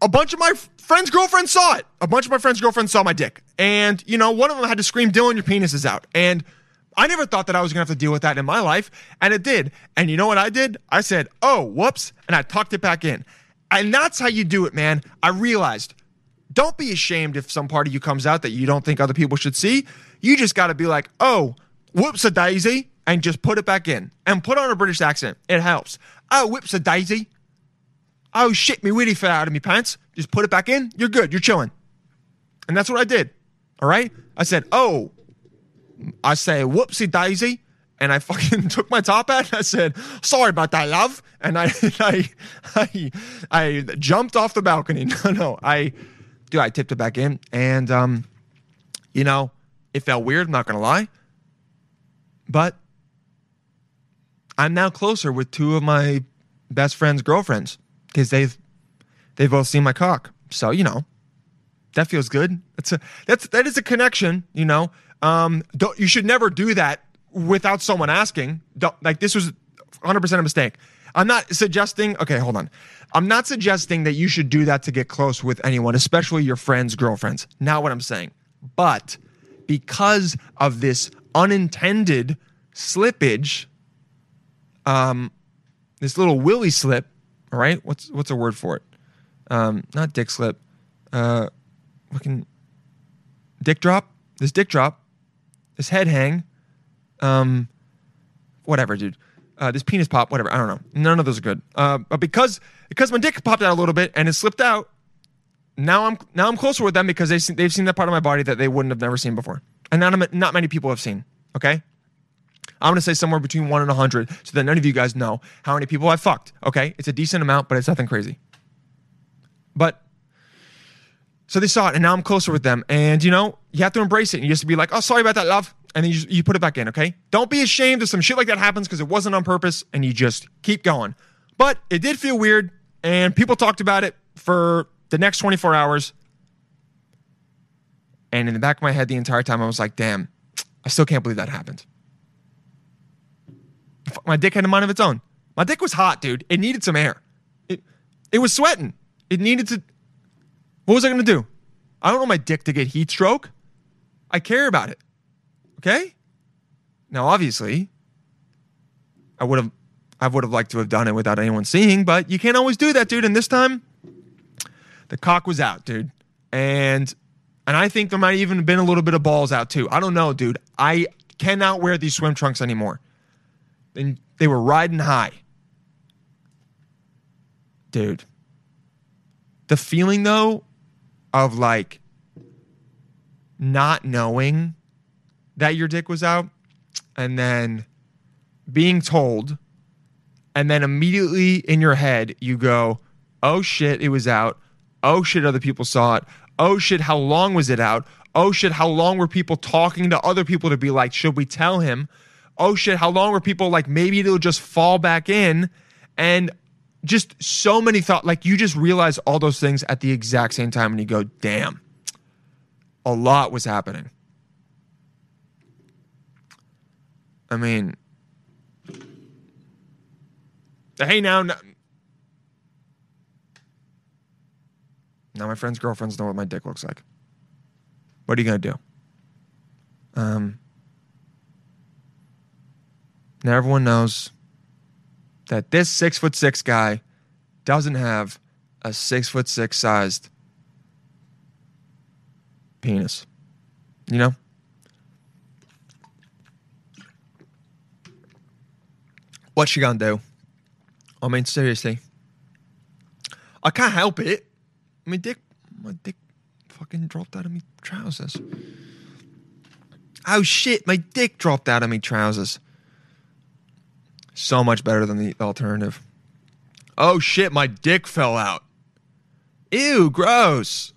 a bunch of my friends' girlfriends saw it. A bunch of my friends' girlfriends saw my dick, and you know, one of them had to scream, "Dylan, your penis is out!" And I never thought that I was gonna have to deal with that in my life, and it did. And you know what I did? I said, "Oh, whoops," and I tucked it back in. And that's how you do it, man. I realized. Don't be ashamed if some part of you comes out that you don't think other people should see. You just got to be like, "Oh, whoops a daisy," and just put it back in and put on a British accent. It helps. Oh, whoops a daisy. Oh shit, me really fell out of me pants. Just put it back in. You're good. You're chilling. And that's what I did. All right. I said, oh, I say, whoopsie daisy. And I *laughs* fucking took my top hat I said, sorry about that, love. And I, *laughs* I, I, I jumped off the balcony. *laughs* No, no, I, dude, I tipped it back in. And, um, you know, it felt weird, I'm not going to lie. But I'm now closer with two of my best friends' girlfriends because they've, they've both seen my cock. So, you know, that feels good. That's a that's that is a connection, you know. Um, don't you should never do that without someone asking. Don't like this was 100 percent a mistake. I'm not suggesting. Okay, hold on. I'm not suggesting that you should do that to get close with anyone, especially your friends' girlfriends. Not what I'm saying. But because of this unintended slippage, um, this little willy slip. All right, what's what's a word for it? Um, not dick slip. Uh, fucking dick drop. This dick drop. This head hang. Um, whatever, dude. Uh, this penis pop. Whatever. I don't know. None of those are good. Uh, but because because my dick popped out a little bit and it slipped out, now I'm now I'm closer with them because they've seen, they've seen that part of my body that they wouldn't have never seen before, and not not many people have seen. Okay. I'm gonna say somewhere between one and a hundred, so that none of you guys know how many people I fucked. Okay, it's a decent amount, but it's nothing crazy. But so they saw it, and now I'm closer with them. And you know, you have to embrace it. And you just be like, "Oh, sorry about that, love," and then you, you put it back in. Okay, don't be ashamed if some shit like that happens because it wasn't on purpose, and you just keep going. But it did feel weird, and people talked about it for the next 24 hours. And in the back of my head, the entire time, I was like, "Damn, I still can't believe that happened." My dick had a mind of its own. My dick was hot, dude. It needed some air. It it was sweating. It needed to. What was I gonna do? I don't want my dick to get heat stroke. I care about it. Okay. Now, obviously, I would have, I would have liked to have done it without anyone seeing, but you can't always do that, dude. And this time, the cock was out, dude, and and I think there might even have been a little bit of balls out too. I don't know, dude. I cannot wear these swim trunks anymore. And they were riding high, dude. The feeling though of like not knowing that your dick was out and then being told and then immediately in your head you go oh shit it was out. Oh shit other people saw it. Oh shit how long was it out? Oh shit how long were people talking to other people to be like should we tell him oh shit how long were people like maybe it'll just fall back in? And just so many thought like you just realize all those things at the exact same time and you go damn a lot was happening. I mean hey now now now my friends girlfriends know what my dick looks like. What are you gonna do? Um now everyone knows that this six foot six guy doesn't have a six foot six sized penis. You know? What she gonna do? I mean, seriously. I can't help it. My dick, my dick fucking dropped out of me trousers. Oh shit, my dick dropped out of me trousers. So much better than the alternative. Oh shit, my dick fell out. Ew, gross.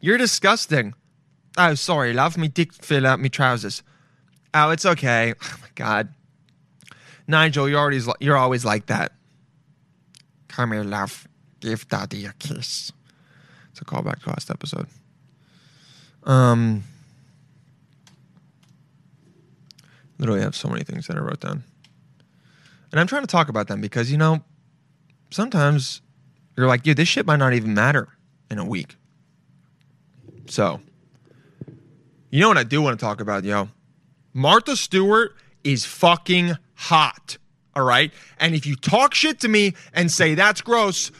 You're disgusting. Oh, sorry, love. Me dick fell out me trousers. Oh, it's okay. *laughs* Oh my god. Nigel, you're always you're always like that. Come here, love. Give daddy a kiss. It's a callback to last episode. Um literally have so many things that I wrote down. And I'm trying to talk about them because, you know, sometimes you're like, dude, this shit might not even matter in a week. So, you know what I do want to talk about, yo? Martha Stewart is fucking hot. All right. And if you talk shit to me and say that's gross,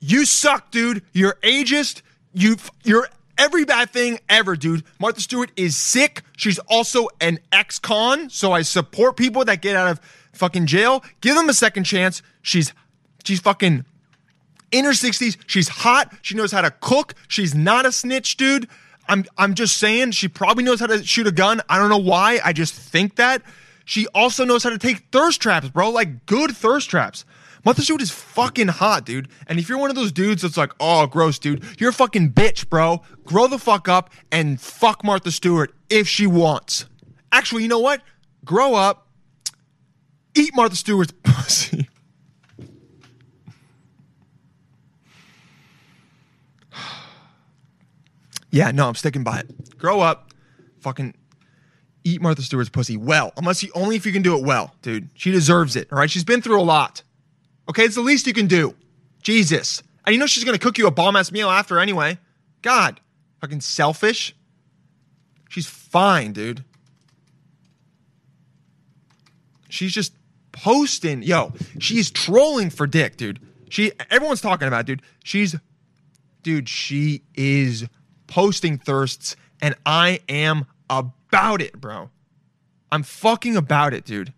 you suck, dude. You're ageist. You, you're every bad thing ever, dude. Martha Stewart is sick. She's also an ex con. So I support people that get out of fucking jail. Give them a second chance. She's she's fucking in her 60s. She's hot. She knows how to cook. She's not a snitch, dude. I'm I'm just saying she probably knows how to shoot a gun. I don't know why. I just think that. She also knows how to take thirst traps, bro. Like good thirst traps. Martha Stewart is fucking hot, dude. And if you're one of those dudes that's like, oh, gross, dude, you're a fucking bitch, bro. Grow the fuck up and fuck Martha Stewart if she wants. Actually, you know what? Grow up, eat Martha Stewart's *laughs* pussy. *sighs* yeah, no, I'm sticking by it. Grow up, fucking eat Martha Stewart's pussy well. Unless you only if you can do it well, dude. She deserves it. All right, she's been through a lot. Okay, it's the least you can do. Jesus, and you know she's gonna cook you a bomb ass meal after anyway. God, fucking selfish. She's fine, dude. She's just posting. Yo, she's trolling for dick, dude. She everyone's talking about, dude. She's dude, she is posting thirsts, and I am about it, bro. I'm fucking about it, dude.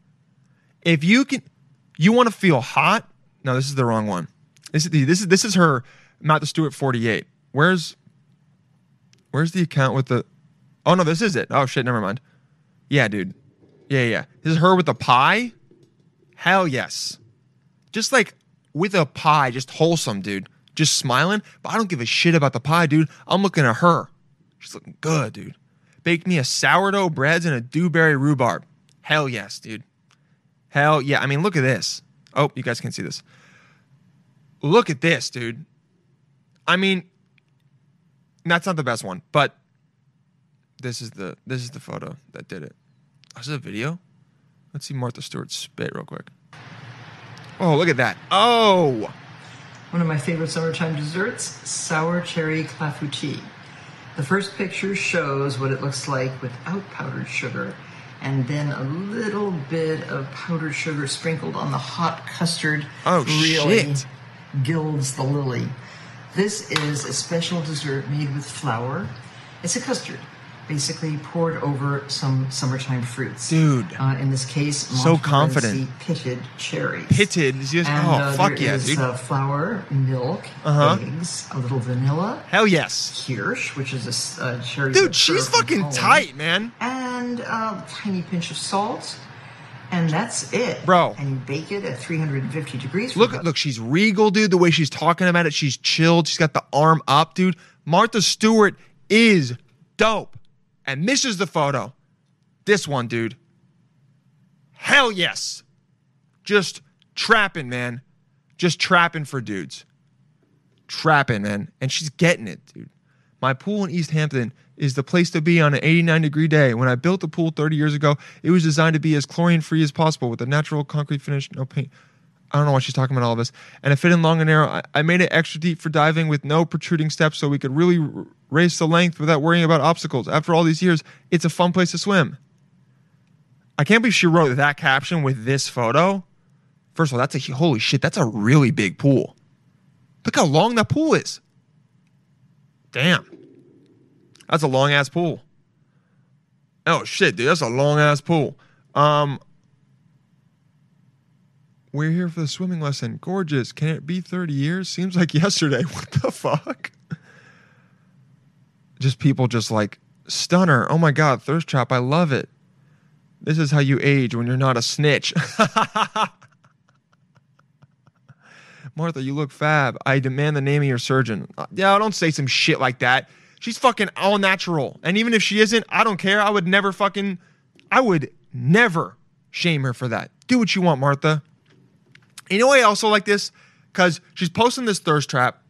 If you can you want to feel hot? No, this is the wrong one. This is the, this is this is her Martha Stewart 48. Where's where's the account with the Oh no, this is it. Oh shit, never mind. Yeah, dude. Yeah, yeah. This is her with a pie? Hell yes. Just like with a pie, just wholesome, dude. Just smiling. But I don't give a shit about the pie, dude. I'm looking at her. She's looking good, dude. Baked me a sourdough breads and a dewberry rhubarb. Hell yes, dude. Hell yeah. I mean, look at this. Oh, you guys can see this. Look at this, dude. I mean, that's not the best one, but this is the this is the photo that did it. Oh, is it a video? Let's see Martha Stewart spit real quick. Oh, look at that. Oh, One of my favorite summertime desserts, sour cherry clafouti. The first picture shows what it looks like without powdered sugar, and then a little bit of powdered sugar sprinkled on the hot custard Oh, really shit. gilds the lily. This is a special dessert made with flour. It's a custard, basically poured over some summertime fruits. Dude. Uh, in this case, So confident. pitted cherries. pitted. Just, And, oh, uh, fuck yeah, is, dude. uh, flour, milk, Uh-huh. eggs, a little vanilla, Hell yes. kirsch, which is a uh, cherry. Dude, she's fucking Holland, tight, man. And a tiny pinch of salt, and that's it, Bro. And you bake it at 350 degrees. Look, about- look, she's regal, dude. The way she's talking about it, she's chilled. She's got the arm up, dude. Martha Stewart is dope. And this is the photo. This one, dude. Hell yes. Just trapping, man. Just trapping for dudes. Trapping, man. And she's getting it, dude. My pool in East Hampton is the place to be on an 89 degree day. When I built the pool 30 years ago, it was designed to be as chlorine free as possible with a natural concrete finish, no paint. I don't know why she's talking about all this. And it fit in long and narrow. I, I made it extra deep for diving with no protruding steps so we could really r- race the length without worrying about obstacles. After all these years, it's a fun place to swim. I can't believe she wrote that caption with this photo. First of all, that's a holy shit, that's a really big pool. Look how long that pool is. Damn. That's a long ass pool. Oh shit, dude, that's a long ass pool. Um We're here for the swimming lesson. Gorgeous. Can it be 30 years? Seems like *laughs* yesterday. What the fuck? Just people just like stunner. Oh my god, thirst trap. I love it. This is how you age when you're not a snitch. *laughs* Martha, you look fab. I demand the name of your surgeon. Uh, yeah, don't say some shit like that. She's fucking all natural. And even if she isn't, I don't care. I would never fucking, I would never shame her for that. Do what you want, Martha. You know why I also like this? Because she's posting this thirst trap.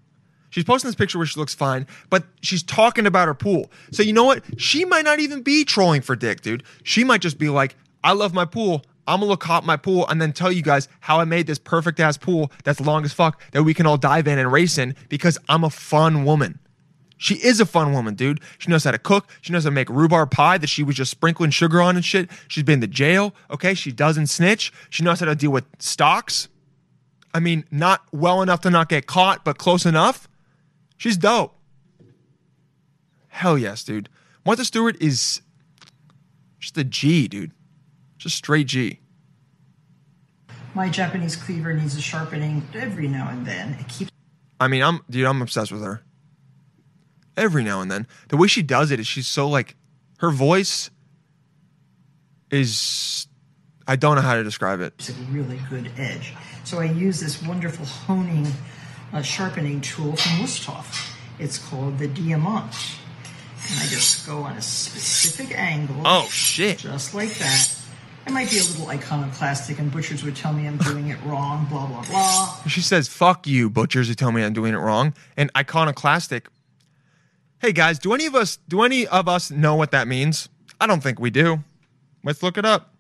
She's posting this picture where she looks fine, but she's talking about her pool. So you know what? She might not even be trolling for dick, dude. She might just be like, I love my pool. I'm gonna look hot my pool and then tell you guys how I made this perfect ass pool that's long as fuck that we can all dive in and race in because I'm a fun woman. She is a fun woman, dude. She knows how to cook. She knows how to make rhubarb pie that she was just sprinkling sugar on and shit. She's been to jail. Okay. She doesn't snitch. She knows how to deal with stocks. I mean, not well enough to not get caught, but close enough. She's dope. Hell yes, dude. Martha Stewart is just a G, dude. Just straight G. my Japanese cleaver needs a sharpening every now and then. It keeps I mean, I'm dude, I'm obsessed with her. every now and then. The way she does it is she's so like her voice is I don't know how to describe it. It's a really good edge. So I use this wonderful honing, uh, sharpening tool from Wusthof. It's called the Diamant. And I just go on a specific angle. Oh shit. Just like that. It might be a little iconoclastic, and butchers would tell me I'm doing it wrong, blah, blah, blah. She says, "Fuck you, butchers who tell me I'm doing it wrong." And iconoclastic. Hey guys, do any of us do any of us know what that means? I don't think we do. Let's look it up.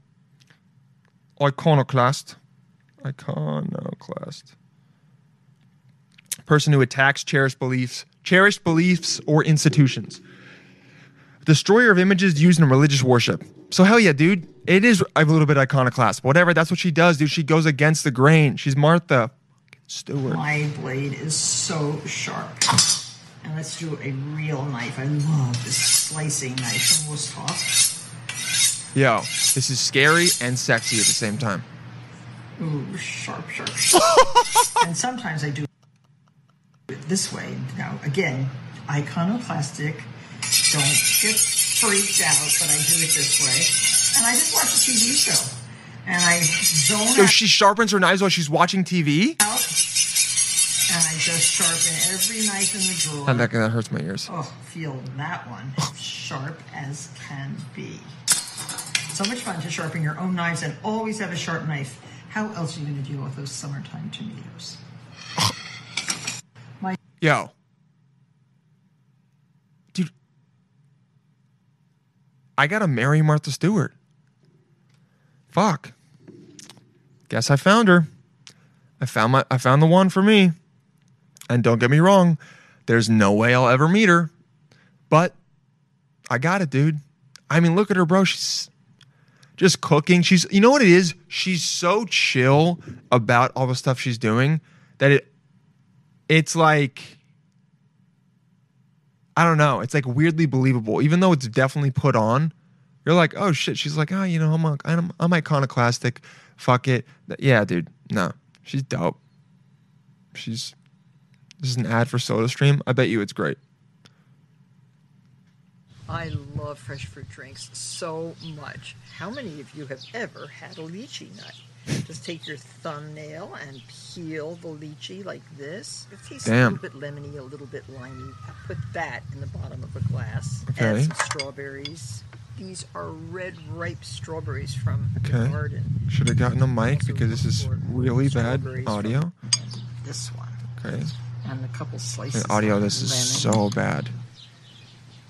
Iconoclast. Iconoclast. Person who attacks cherished beliefs, cherished beliefs or institutions. Destroyer of images used in religious worship. So hell yeah, dude. It is a little bit iconoclast. Whatever, that's what she does, dude. She goes against the grain. She's Martha Stewart. My blade is so sharp. And let's do a real knife. I love this slicing knife from Wusthof. Yo, this is scary and sexy at the same time. Ooh, sharp, sharp, sharp. *laughs* and sometimes I do it this way. Now, again, iconoclastic. Don't get freaked out, but I do it this way. And I just watch a TV show. And I zone So out. she sharpens her knives while she's watching TV? out, and I just sharpen every knife in the drawer. And that, that hurts my ears. Oh, feel that one. *laughs* Sharp as can be. So much fun to sharpen your own knives and always have a sharp knife. How else are you going to deal with those summertime tomatoes? *laughs* My Yo. Dude. I gotta marry Martha Stewart. Fuck. Guess I found her. I found my I found the one for me. And don't get me wrong, there's no way I'll ever meet her. But I got it, dude. I mean, look at her, bro. She's just cooking. She's you know what it is? She's so chill about all the stuff she's doing that it it's like I don't know. It's like weirdly believable, even though it's definitely put on. You're like, oh shit. She's like, oh, you know, I'm I'm, I'm iconoclastic. Fuck it. Yeah, dude. No, she's dope. She's. This is an ad for SodaStream. I bet you it's great. I love fresh fruit drinks so much. How many of you have ever had a lychee nut? Just take your thumbnail and peel the lychee like this. It tastes Damn. a little bit lemony, a little bit limey. Put that in the bottom of a glass. Okay. Add some strawberries. These are red, ripe strawberries from the Okay. garden. Should have gotten a mic because this is really bad audio. This one. Okay. and a couple slices. And audio. of This is lemon. so bad.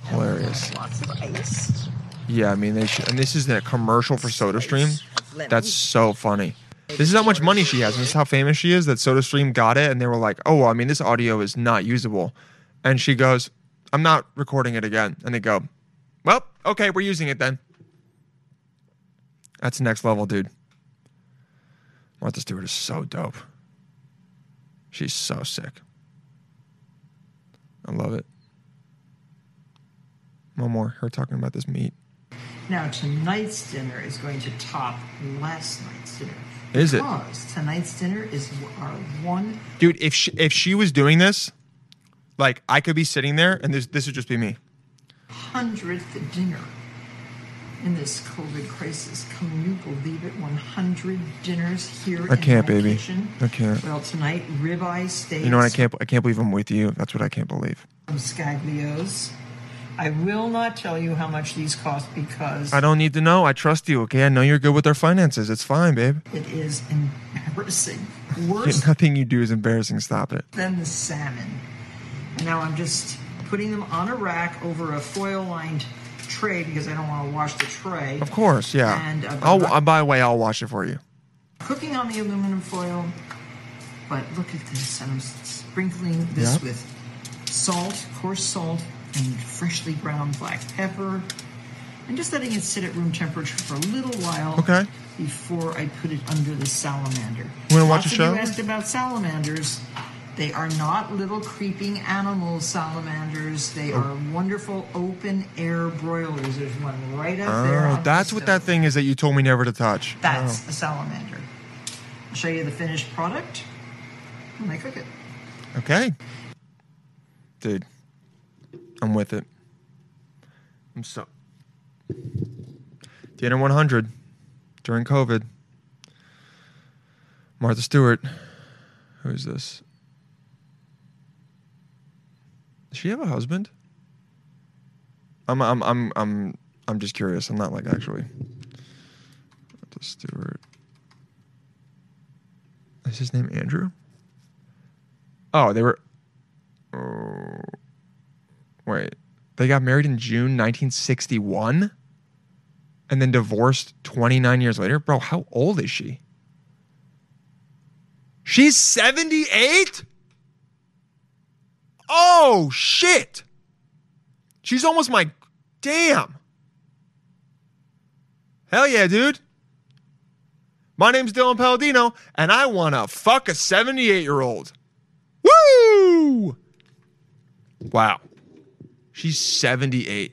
Hilarious. Lots of ice. Yeah, I mean they should. And this is a commercial for SodaStream. That's so funny. This is how much money she has, and this is how famous she is. That SodaStream got it, and they were like, "Oh, well, I mean, this audio is not usable," and she goes, "I'm not recording it again." And they go, "Well, okay, we're using it then." That's next level, dude. Martha Stewart is so dope. She's so sick. I love it. One more. Her talking about this meat. Now, tonight's dinner is going to top last night's dinner. Is it? Because tonight's dinner is our one dude if she, if she was doing this like i could be sitting there and this this would just be me hundredth dinner in this COVID crisis. Can you believe it? 100 dinners here I can't, baby. kitchen. I can't. Well, tonight, ribeye steaks. you know what i can't i can't believe i'm with you that's what i can't believe Scaglios. I will not tell you how much these cost because i don't need to know i trust you okay i know you're good with our finances it's fine babe it is embarrassing. *laughs* Worse nothing you do is embarrassing stop it than the salmon. And now I'm just putting them on a rack over a foil lined tray because I don't want to wash the tray. of course yeah And, uh, i'll uh, by the way i'll wash it for you cooking on the aluminum foil. But look at this. And I'm sprinkling this with salt, coarse salt, and freshly ground black pepper. And just letting it sit at room temperature for a little while Okay. before I put it under the salamander. You wanna watch a show? You asked about salamanders. They are not little creeping animal salamanders. They oh. are wonderful open air broilers. There's one right up oh, there. oh that's the what that thing is that you told me never to touch That's Oh. a salamander. I'll show you the finished product when I cook it. okay dude I'm with it. I'm so. Dinner 100 during COVID. Martha Stewart. Who's this? Does she have a husband? I'm I'm I'm I'm I'm just curious. I'm not like actually. Martha Stewart. Is his name Andrew? Oh, they were. Oh, wait, they got married in June 1961, and then divorced 29 years later. Bro, how old is she? She's 78. Oh shit! She's almost my damn. Hell yeah, dude. My name's Dylan Palladino, and I want to fuck a 78 year old. Woo! Wow. She's 78.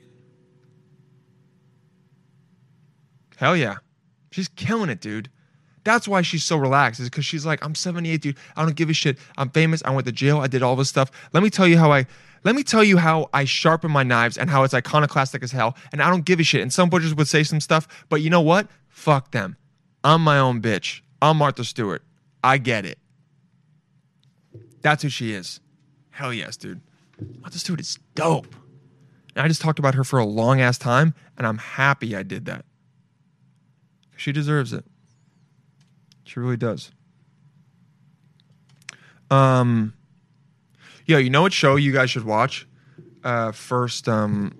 Hell yeah. She's killing it, dude. That's why she's so relaxed, is because she's like, I'm 78, dude. I don't give a shit. I'm famous. I went to jail. I did all this stuff. Let me tell you how I let me tell you how I sharpen my knives and how it's iconoclastic as hell. And I don't give a shit. And some butchers would say some stuff, but you know what? Fuck them. I'm my own bitch. I'm Martha Stewart. I get it. That's who she is. Hell yes, dude. Martha Stewart is dope. And I just talked about her for a long ass time, and I'm happy I did that. She deserves it. She really does. Um, yo, you know what show you guys should watch? Uh, first, um,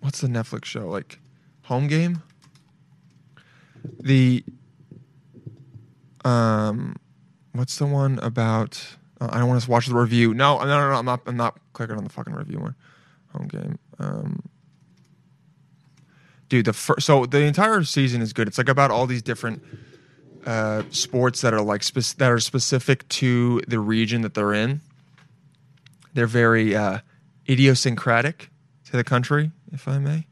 what's the Netflix show like? Home Game. The um, what's the one about? Uh, I don't want to watch the review. No, no, no, no. I'm not. I'm not clicking on the fucking review one. Home Game. Um, dude, the first. So the entire season is good. It's like about all these different uh, sports that are like spec- that are specific to the region that they're in. They're very uh, idiosyncratic to the country, if I may.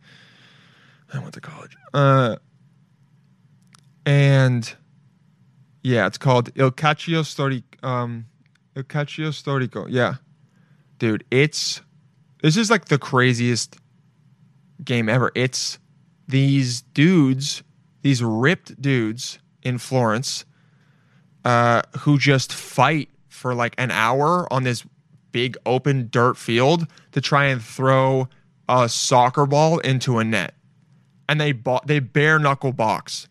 I went to college. Uh, and yeah, it's called Il Calcio Storico. Um, Il Calcio Storico. Yeah, dude, it's this is like the craziest game ever. It's these dudes, these ripped dudes in Florence, uh, who just fight for like an hour on this big open dirt field to try and throw a soccer ball into a net, and they bo- they bare knuckle box,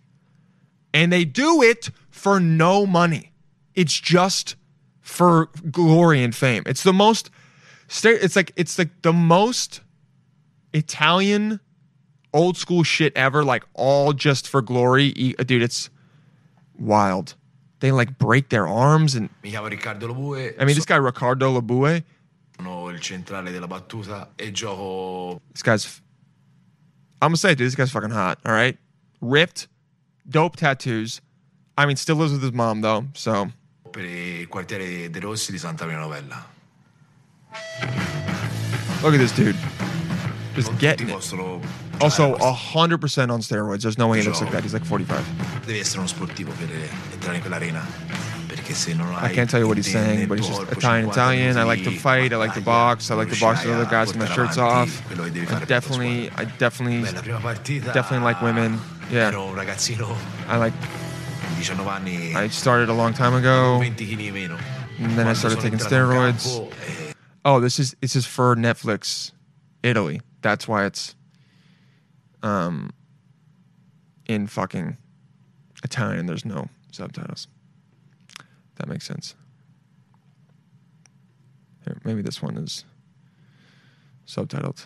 and they do it for no money. It's just for glory and fame. It's the most. It's like it's like the most Italian old school shit ever. Like all just for glory, dude. It's wild. They like break their arms and Mi chiamo Riccardo Lobue, I mean this guy Riccardo Labue. sono il centrale della battuta e gioco This guy's. I'm gonna say, dude, this guy's fucking hot. All right, ripped, dope tattoos. I mean, still lives with his mom though. So per il quartiere De Rossi di Santa Maria Novella. Look at this dude, just getting it. Also, giocare hundred percent on steroids. There's no way he looks like that. He's like 45. Devi essere uno sportivo per entrare in quell'arena. Perché se non I can't tell you what he's saying, but he's just Italian, Italian. I like to fight. I like to box. I like to box with other guys with my shirts off. quello che devi I fare per la definitely. I definitely, Beh, la prima partita definitely like women. Yeah. I like. di 19 anni I started a long time ago. 20 kg in meno And then I started taking steroids. Eh, Oh, this is this is for Netflix, Italy. That's why it's um in fucking Italian. There's no subtitles. That makes sense. Here, maybe this one is subtitled.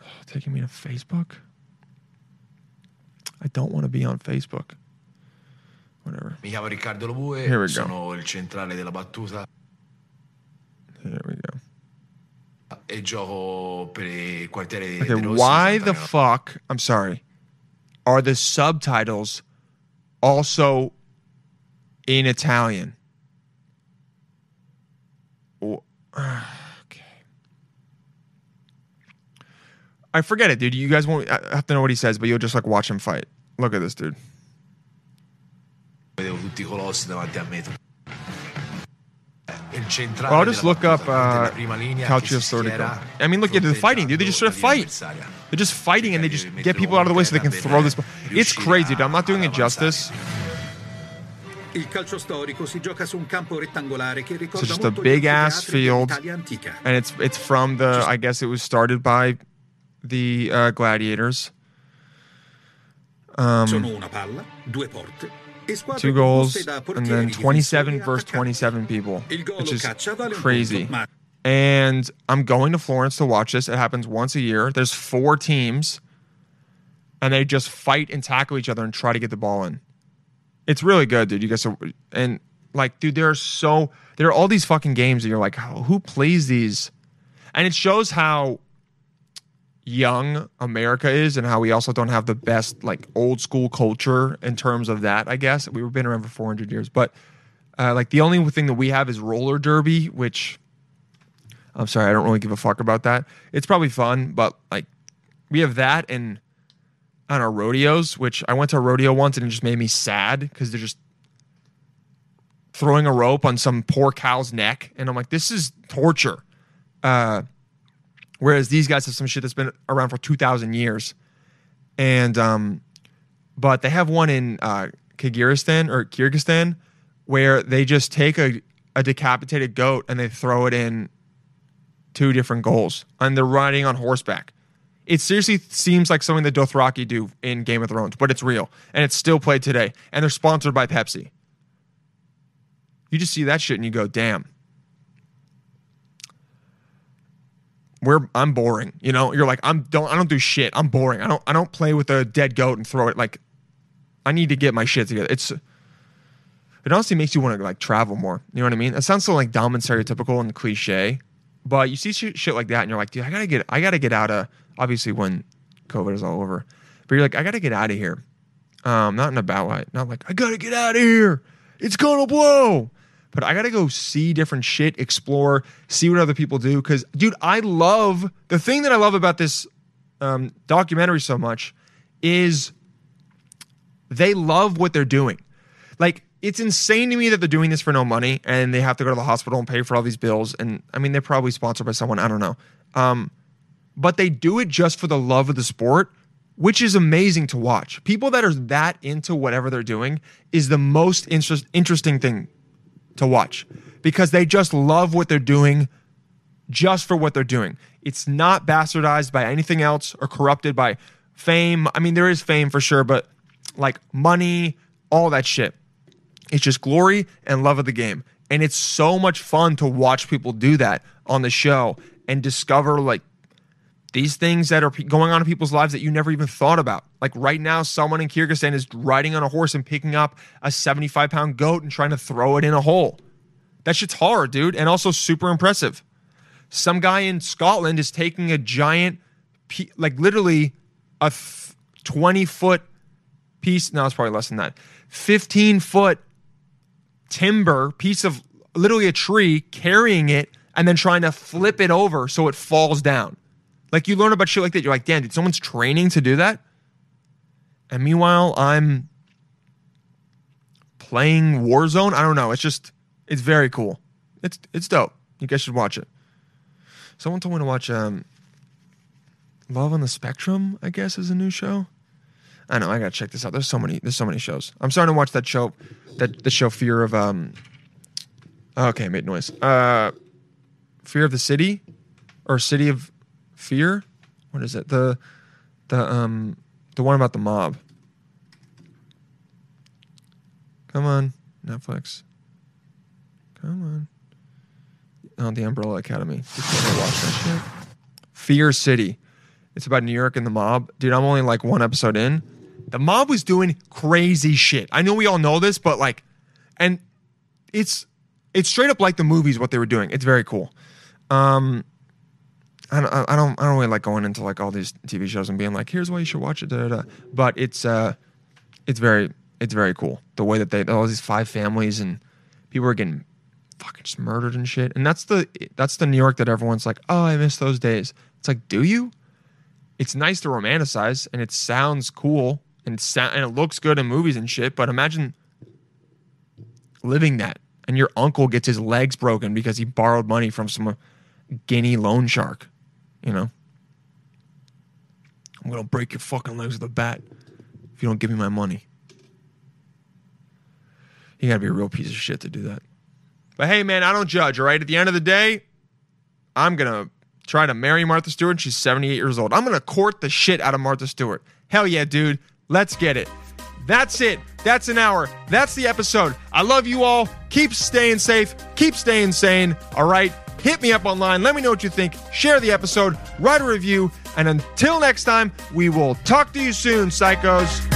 Oh, taking me to Facebook. I don't want to be on Facebook. Whatever. mi chiamo Riccardo Lobue Here we go. sono il centrale della battuta Here we go. Eh, e gioco per il quartiere Okay, De Rossi di why the fuck? I'm sorry. Are the subtitles also in Italian? *sighs* Okay. I forget it, dude. You guys won't uh, have to know what he says, but you'll just like watch him fight. Look at this dude. Well, I'll just look up uh, della prima linea che Calcio si Storico. I mean, look at the fighting, dude. They just sort of fight. They're just fighting and they just get people out of the way so they can throw this. ball. It's crazy, dude. I'm not doing it justice. Il calcio storico si gioca su un campo rettangolare che ricorda just a big ass field. and it's it's from the I guess it was started by the uh, gladiators. Um, Sono una palla, due porte squadre two goals and then 27 e versus 27 people, which is caccia vale un crazy. And I'm going to Florence to watch this. It happens once a year. There's four teams, and they just fight and tackle each other and try to get the ball in. It's really good, dude. You guys are, and like, dude, there are so there are all these fucking games, and you're like, who plays these? And it shows how young America is, and how we also don't have the best like old school culture in terms of that. I guess we've been around for 400 years, but uh, like the only thing that we have is roller derby, which I'm sorry, I don't really give a fuck about that. It's probably fun, but like we have that and on our rodeos, which I went to a rodeo once and it just made me sad because they're just throwing a rope on some poor cow's neck, and I'm like, this is torture. Uh, whereas these guys have some shit that's been around for two thousand years, and um, but they have one in uh, Kyrgyzstan or Kyrgyzstan where they just take a, a decapitated goat and they throw it in two different goals, and they're riding on horseback. It seriously seems like something that Dothraki do in Game of Thrones, but it's real and it's still played today, and they're sponsored by Pepsi. You just see that shit and you go, damn. We're I'm boring. You know, you're like, I'm don't I don't do shit. I'm boring. I don't I don't play with a dead goat and throw it like I need to get my shit together. It's it honestly makes you want to like travel more. You know what I mean? It sounds so like dumb and stereotypical and cliche, but you see shit, shit like that and you're like, dude, I gotta get I gotta get out of obviously when COVID is all over. But you're like, I gotta get out of here. Um, not in a bad way. Not like I gotta get out of here. It's gonna blow. But I gotta go see different shit, explore, see what other people do. Cause dude, I love the thing that I love about this um, documentary so much is they love what they're doing. Like it's insane to me that they're doing this for no money and they have to go to the hospital and pay for all these bills. And I mean, they're probably sponsored by someone. I don't know. Um, but they do it just for the love of the sport, which is amazing to watch. People that are that into whatever they're doing is the most interest, interesting thing to watch because they just love what they're doing just for what they're doing. It's not bastardized by anything else or corrupted by fame. I mean, there is fame for sure, but like money, all that shit. It's just glory and love of the game. And it's so much fun to watch people do that on the show and discover like these things that are going on in people's lives that you never even thought about. Like right now, someone in Kyrgyzstan is riding on a horse and picking up a 75 pound goat and trying to throw it in a hole. That shit's hard, dude, and also super impressive. Some guy in Scotland is taking a giant, like literally a 20 foot piece. No, it's probably less than that. 15 foot timber piece of literally a tree, carrying it, and then trying to flip it over so it falls down. Like you learn about shit like that, you're like, damn, dude, someone's training to do that. And meanwhile, I'm playing Warzone. I don't know. It's just, it's very cool. It's it's dope. You guys should watch it. Someone told me to watch um, Love on the Spectrum. I guess is a new show. I know. I gotta check this out. There's so many. There's so many shows. I'm starting to watch that show. That the show Fear of um. Okay, made noise. Uh, Fear of the City, or City of Fear. What is it? The the um the one about the mob. Come on, Netflix. Come on. Oh, the Umbrella Academy. Fear City. It's about New York and the mob. Dude, I'm only like one episode in. The mob was doing crazy shit. I know we all know this, but like, and it's it's straight up like the movies what they were doing. It's very cool. Um, I don't, I don't, I don't really like going into like all these TV shows and being like, here's why you should watch it. Da, da, da. But it's, uh, it's very, it's very cool the way that they all these five families and people are getting fucking just murdered and shit. And that's the that's the New York that everyone's like, oh, I miss those days. It's like, do you? It's nice to romanticize and it sounds cool and it, and it looks good in movies and shit. But imagine living that and your uncle gets his legs broken because he borrowed money from some guinea loan shark, you know? I'm gonna break your fucking legs with a bat if you don't give me my money. You gotta be a real piece of shit to do that. But hey, man, I don't judge, all right? At the end of the day, I'm gonna try to marry Martha Stewart. She's 78 years old. I'm gonna court the shit out of Martha Stewart. Hell yeah, dude. Let's get it. That's it. That's an hour. That's the episode. I love you all. Keep staying safe. Keep staying sane. All right. Hit me up online. Let me know what you think. Share the episode. Write a review. And until next time, we will talk to you soon, psychos.